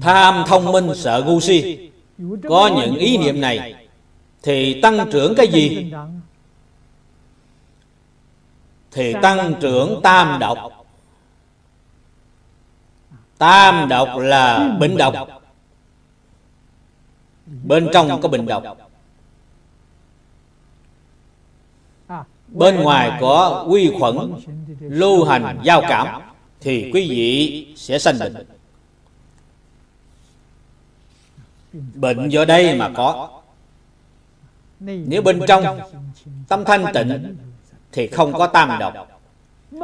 Tham thông minh sợ ngu si. Có những ý niệm này Thì tăng trưởng cái gì? Thì tăng trưởng tam độc. Tam độc là bệnh độc. Bên trong có bệnh độc. Bên ngoài có quy khuẩn, Lưu hành, giao cảm, Thì quý vị sẽ sanh bệnh. Bệnh do đây mà có. Nếu bên trong Tâm thanh tịnh, Thì không có tam độc.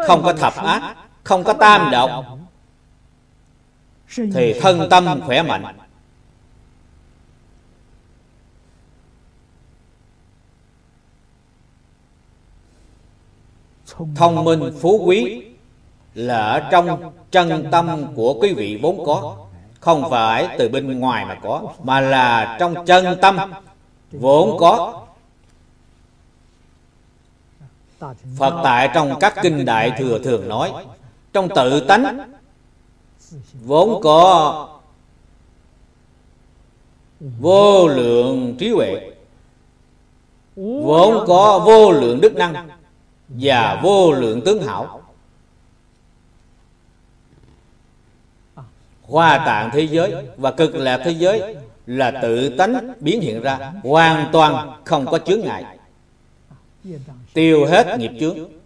Không có thập ác, Không có tam độc. Thì thân tâm khỏe mạnh. Thông minh phú quý Là ở trong chân tâm của quý vị vốn có. không phải từ bên ngoài mà có mà là trong chân tâm. Vốn có. Phật tại trong các kinh đại thừa thường nói trong tự tánh vốn có vô lượng trí huệ. vốn có vô lượng đức năng và vô lượng tướng hảo. Hoa tạng thế giới và cực lạc thế giới là tự tánh biến hiện ra hoàn toàn không có chướng ngại. Tiêu hết nghiệp chướng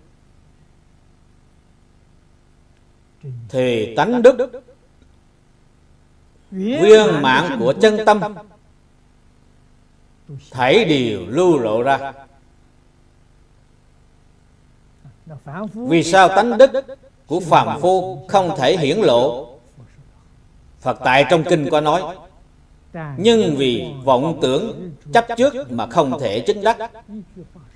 thì tánh đức viên mạng của chân tâm thảy đều lưu lộ ra. vì sao tánh đức của phàm phu không thể hiển lộ? Phật tại trong kinh có nói Nhưng vì vọng tưởng chấp trước mà không thể chứng đắc.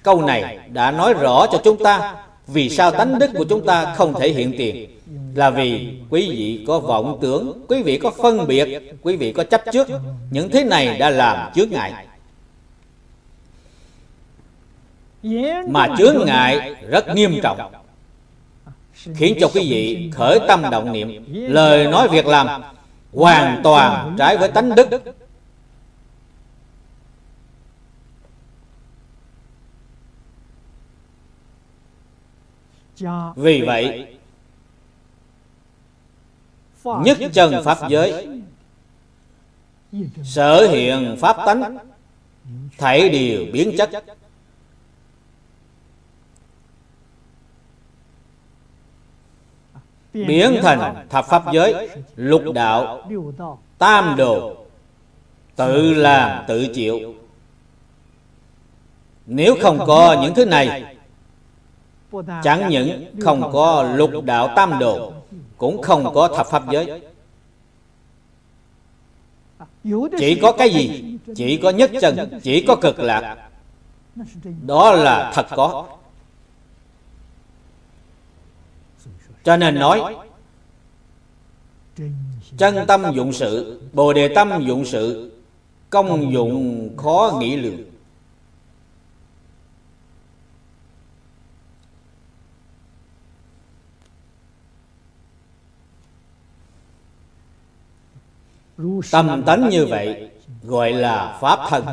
Câu này đã nói rõ cho chúng ta. Vì sao tánh đức của chúng ta không thể hiện tiền là vì quý vị có vọng tưởng, Quý vị có phân biệt, Quý vị có chấp trước. Những thứ này đã làm chướng ngại. Mà chướng ngại rất nghiêm trọng, Khiến cho quý vị khởi tâm động niệm. Lời nói việc làm hoàn toàn trái với tánh đức. Vì vậy nhất chân pháp giới. sở hiện pháp tánh. Thảy đều biến chất. Biến thành thập pháp giới. Lục đạo. tam đồ. tự làm tự chịu. nếu không có những thứ này chẳng những không có lục đạo tam đồ cũng không có thập pháp giới. chỉ có cái gì? Chỉ có nhất chân chỉ có cực lạc. Đó là thật có. Cho nên nói chân tâm dụng sự bồ đề tâm dụng sự công dụng khó nghĩ lường tâm tánh như vậy gọi là pháp thân.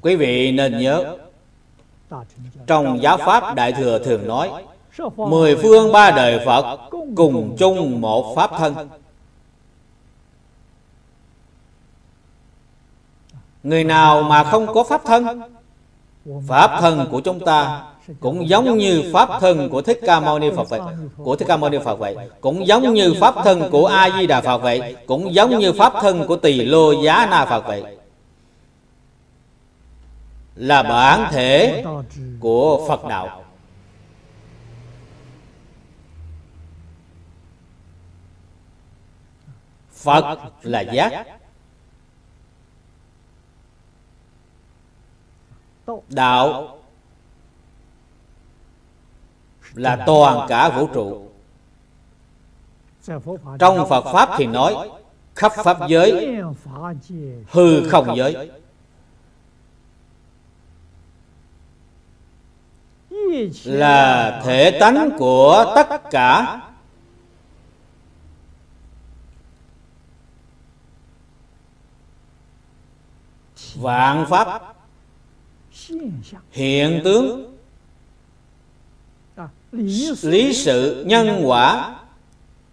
Quý vị nên nhớ trong giáo pháp Đại Thừa thường nói Mười phương ba đời Phật cùng chung một Pháp thân. Người nào mà không có Pháp thân Pháp thân của chúng ta cũng giống như pháp thân của thích ca mâu ni phật vậy của thích ca mâu ni phật vậy cũng giống như pháp thân của a di đà phật vậy cũng giống như pháp thân của tỳ lô giá na phật vậy là bản thể của Phật đạo. Phật là giác. Đạo là toàn cả vũ trụ. trong phật pháp thì nói khắp pháp giới hư không giới. Là thể tánh của tất cả. Vạn pháp hiện tướng lý sự nhân quả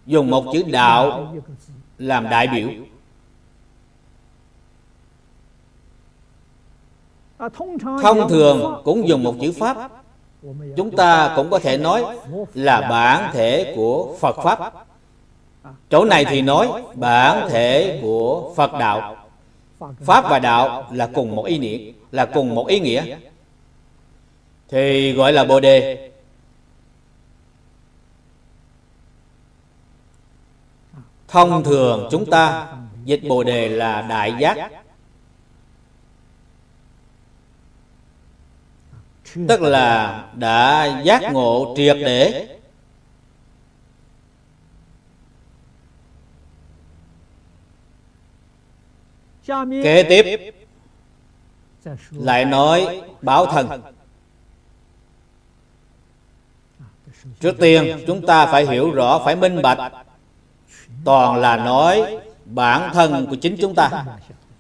dùng một chữ đạo làm đại biểu. Thông thường cũng dùng một chữ pháp. Chúng ta cũng có thể nói là bản thể của phật pháp. Chỗ này thì nói bản thể của phật đạo. Pháp và đạo là cùng một ý nghĩa, là cùng một ý nghĩa. Thì gọi là bồ đề. Thông thường chúng ta dịch bồ đề là đại giác tức là đã giác ngộ triệt để kế tiếp, lại nói báo thần. trước tiên, chúng ta phải hiểu rõ, phải minh bạch toàn là nói bản thân của chính chúng ta.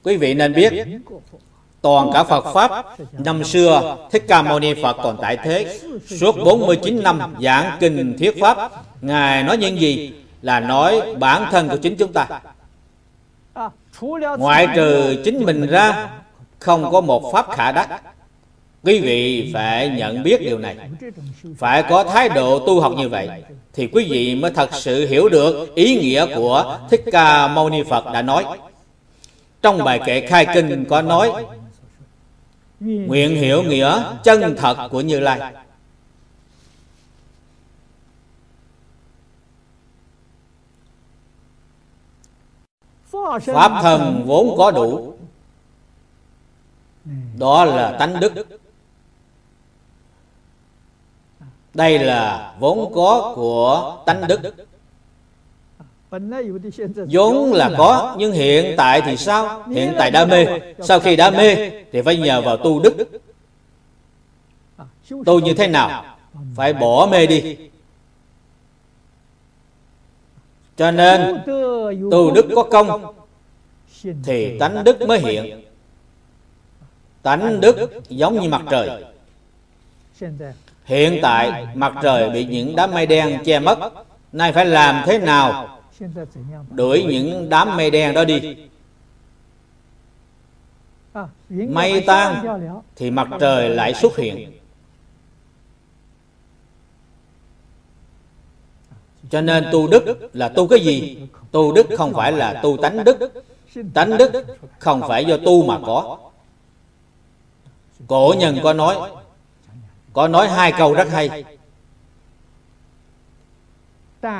Quý vị nên biết, toàn cả Phật Pháp, năm xưa Thích Ca Mâu Ni Phật còn tại thế. Suốt 49 năm giảng kinh thuyết Pháp, Ngài nói những gì Là nói bản thân của chính chúng ta. Ngoại trừ chính mình ra, Không có một Pháp khả đắc. Quý vị phải nhận biết điều này. Phải có thái độ tu học như vậy Thì quý vị mới thật sự hiểu được Ý nghĩa của Thích Ca Mâu Ni Phật đã nói. Trong bài kệ khai kinh có nói, Nguyện hiểu nghĩa chân thật của Như Lai. Pháp thân vốn có đủ, Đó là tánh đức. Đây là vốn có của tánh đức. Vốn là có, nhưng hiện tại thì sao? Hiện tại đam mê. Sau khi đam mê, thì phải nhờ vào tu đức. Tu như thế nào? Phải bỏ mê đi. Cho nên, tu đức có công, thì tánh đức mới hiện. Tánh đức giống như mặt trời hiện tại mặt trời bị những đám mây đen che mất. Nay phải làm thế nào đuổi những đám mây đen đó đi? Mây tan thì mặt trời lại xuất hiện. Cho nên tu đức là tu cái gì? Tu đức không phải là tu tánh đức. Tánh đức không phải do tu mà có. Cổ nhân có nói có nói hai câu rất hay.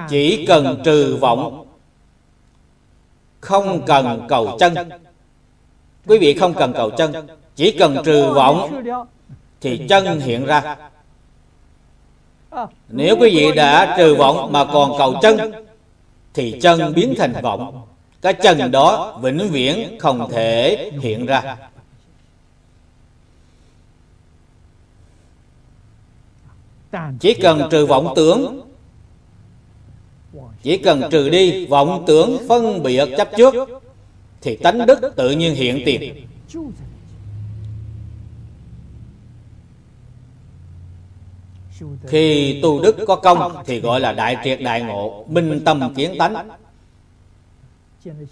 chỉ cần trừ vọng không cần cầu chân. quý vị không cần cầu chân. Chỉ cần trừ vọng. thì chân hiện ra. Nếu quý vị đã trừ vọng mà còn cầu chân thì chân biến thành vọng. cái chân đó vĩnh viễn không thể hiện ra chỉ cần trừ vọng tưởng. Chỉ cần trừ đi vọng tưởng phân biệt chấp trước, thì tánh đức tự nhiên hiện tiền. Khi tu đức có công, thì gọi là đại triệt đại ngộ, minh tâm kiến tánh.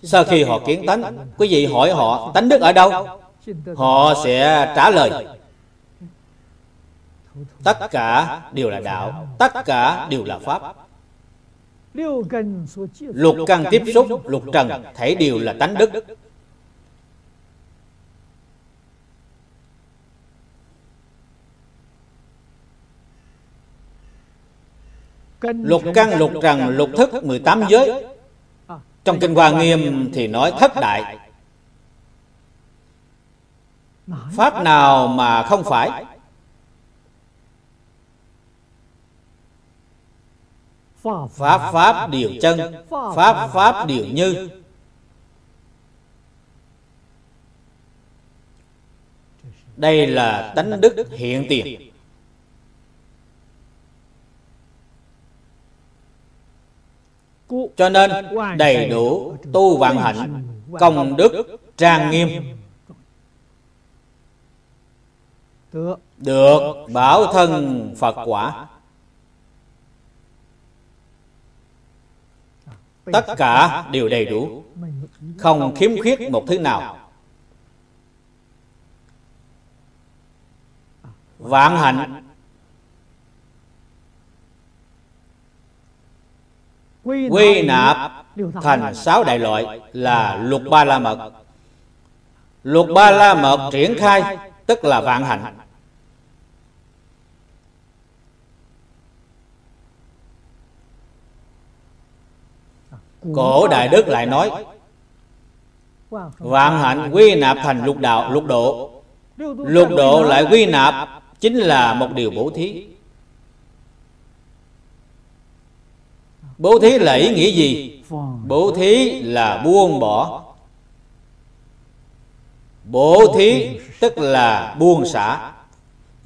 Sau khi họ kiến tánh, quý vị hỏi họ, tánh đức ở đâu? Họ sẽ trả lời tất cả đều là đạo tất cả đều là pháp. Lục căn tiếp xúc, lục trần Thể đều là tánh đức. Lục căn, lục trần, lục thức 18 giới. Trong Kinh Hoa Nghiêm thì nói thất đại. Pháp nào mà không phải? Pháp pháp điều chân. Pháp pháp điều như. Đây là tánh đức hiện tiền. Cho nên, đầy đủ tu vạn hạnh, công đức, trang nghiêm, được bảo thân phật quả. Tất cả đều đầy đủ. Không khiếm khuyết một thứ nào. vạn hạnh. Quy nạp thành sáu đại loại là luật ba la mật. Luật ba la mật triển khai tức là vạn hạnh cổ đại đức lại nói, vạn hạnh quy nạp thành lục đạo, lục độ. Lục độ lại quy nạp chính là một điều bố thí. Bố thí là ý nghĩa gì? Bố thí là buông bỏ. Bố thí tức là buông xả.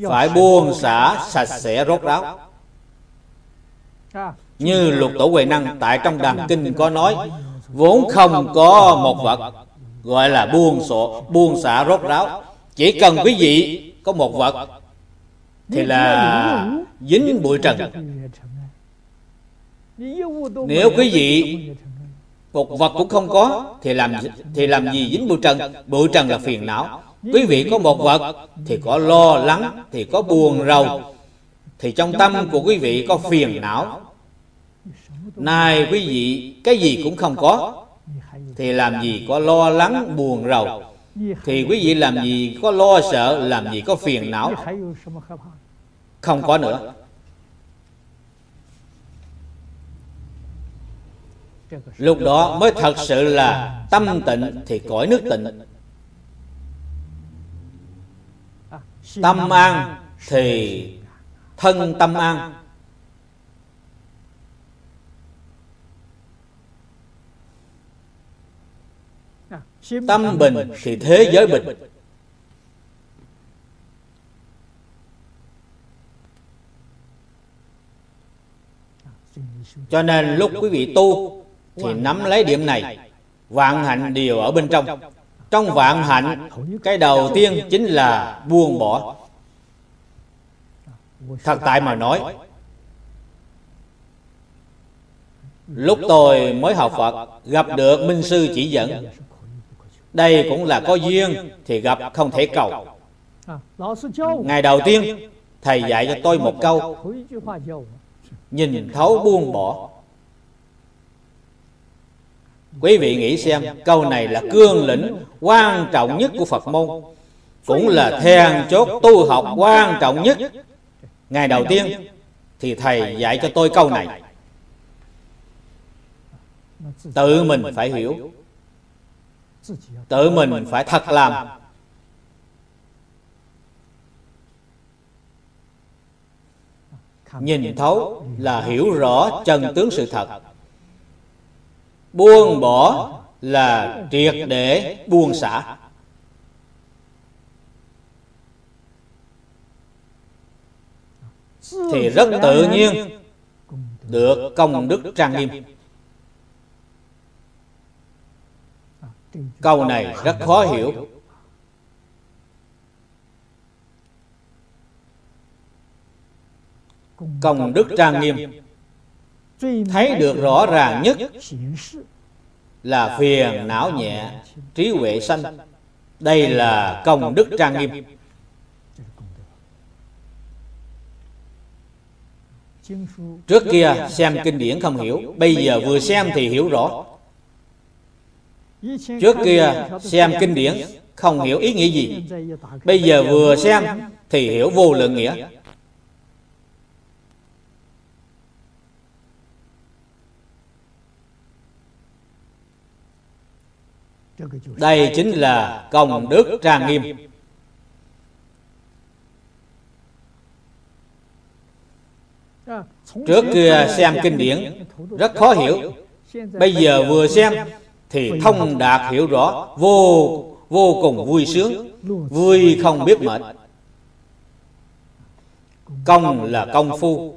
Phải buông xả sạch sẽ rốt ráo như lục tổ huệ năng tại trong đàn kinh có nói vốn không có một vật gọi là buông sổ buông xả rốt ráo. chỉ cần quý vị có một vật thì là dính bụi trần. nếu quý vị một vật cũng không có thì làm thì làm gì dính bụi trần? bụi trần là phiền não. Quý vị có một vật thì có lo lắng thì có buồn rầu. Thì trong tâm của quý vị có phiền não nay quý vị, cái gì cũng không có. Thì làm gì có lo lắng, buồn rầu? Thì quý vị làm gì có lo sợ, làm gì có phiền não? Không có nữa. Lúc đó mới thật sự là tâm tịnh thì cõi nước tịnh. Tâm an thì thân tâm an. Tâm bình thì thế giới bình. Cho nên lúc quý vị tu thì nắm lấy điểm này vạn hạnh đều ở bên trong. Trong vạn hạnh cái đầu tiên chính là buông bỏ. Thật tại mà nói lúc tôi mới học phật gặp được minh sư chỉ dẫn đây cũng là có duyên thì gặp không thể cầu. Ngày đầu tiên thầy dạy cho tôi một câu. Nhìn thấu buông bỏ. Quý vị nghĩ xem câu này là cương lĩnh quan trọng nhất của phật môn cũng là then chốt tu học quan trọng nhất. Ngày đầu tiên thì thầy dạy cho tôi câu này. Tự mình phải hiểu tự mình phải thật làm. Nhìn thấu là hiểu rõ chân tướng sự thật. Buông bỏ là triệt để buông xả. Thì rất tự nhiên được công đức trang nghiêm. Câu này rất khó hiểu. Công đức trang nghiêm thấy được rõ ràng nhất là phiền não nhẹ, trí huệ sanh. Đây là công đức trang nghiêm. Trước kia xem kinh điển không hiểu, bây giờ vừa xem thì hiểu rõ trước kia, xem kinh điển, không hiểu ý nghĩa gì. Bây giờ vừa xem, thì hiểu vô lượng nghĩa. Đây chính là công đức trang nghiêm. Trước kia xem kinh điển, rất khó hiểu. Bây giờ vừa xem thì thông đạt hiểu rõ Vô vô cùng vui sướng Vui không biết mệt. Công là công phu.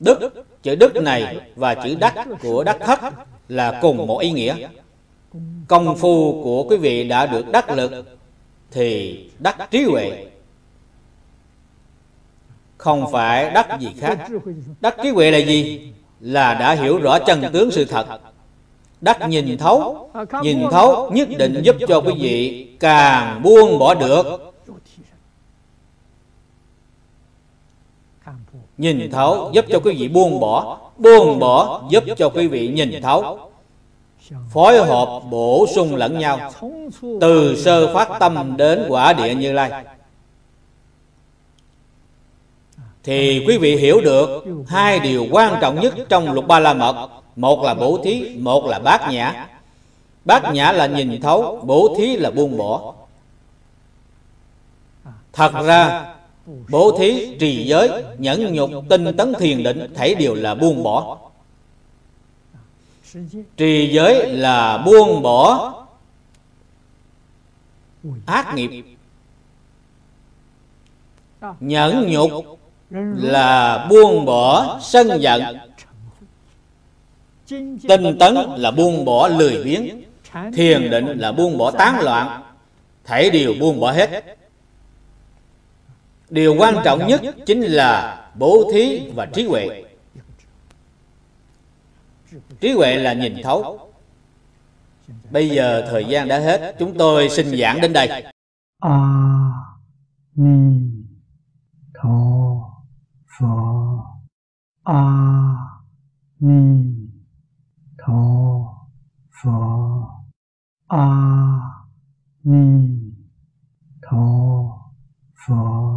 Đức, chữ đức này và chữ đắc của đắc thất là cùng một ý nghĩa. Công phu của quý vị đã được đắc lực Thì đắc trí huệ. Không phải đắc gì khác. Đắc trí huệ là gì? Là đã hiểu rõ chân tướng sự thật. Đắc nhìn thấu Nhìn thấu nhất định giúp cho quý vị Càng buông bỏ được. Nhìn thấu giúp cho quý vị buông bỏ Buông bỏ giúp cho quý vị nhìn thấu. Phối hợp bổ sung lẫn nhau, Từ sơ phát tâm đến quả địa như lai. Thì quý vị hiểu được Hai điều quan trọng nhất trong lục ba la mật. Một là bổ thí Một là bát nhã. Bát nhã là nhìn thấu Bổ thí là buông bỏ. Thật ra Bố thí, trì giới, nhẫn nhục, tinh tấn thiền định Thảy đều là buông bỏ. Trì giới là buông bỏ ác nghiệp Nhẫn nhục là buông bỏ sân giận. Tinh tấn là buông bỏ lười biếng. Thiền định là buông bỏ tán loạn. Thảy đều buông bỏ hết. Điều quan trọng nhất chính là bố thí và trí huệ. Trí huệ là nhìn thấu. Bây giờ thời gian đã hết. Chúng tôi xin giảng đến đây. A Ni 佛阿弥陀佛。阿弥陀佛。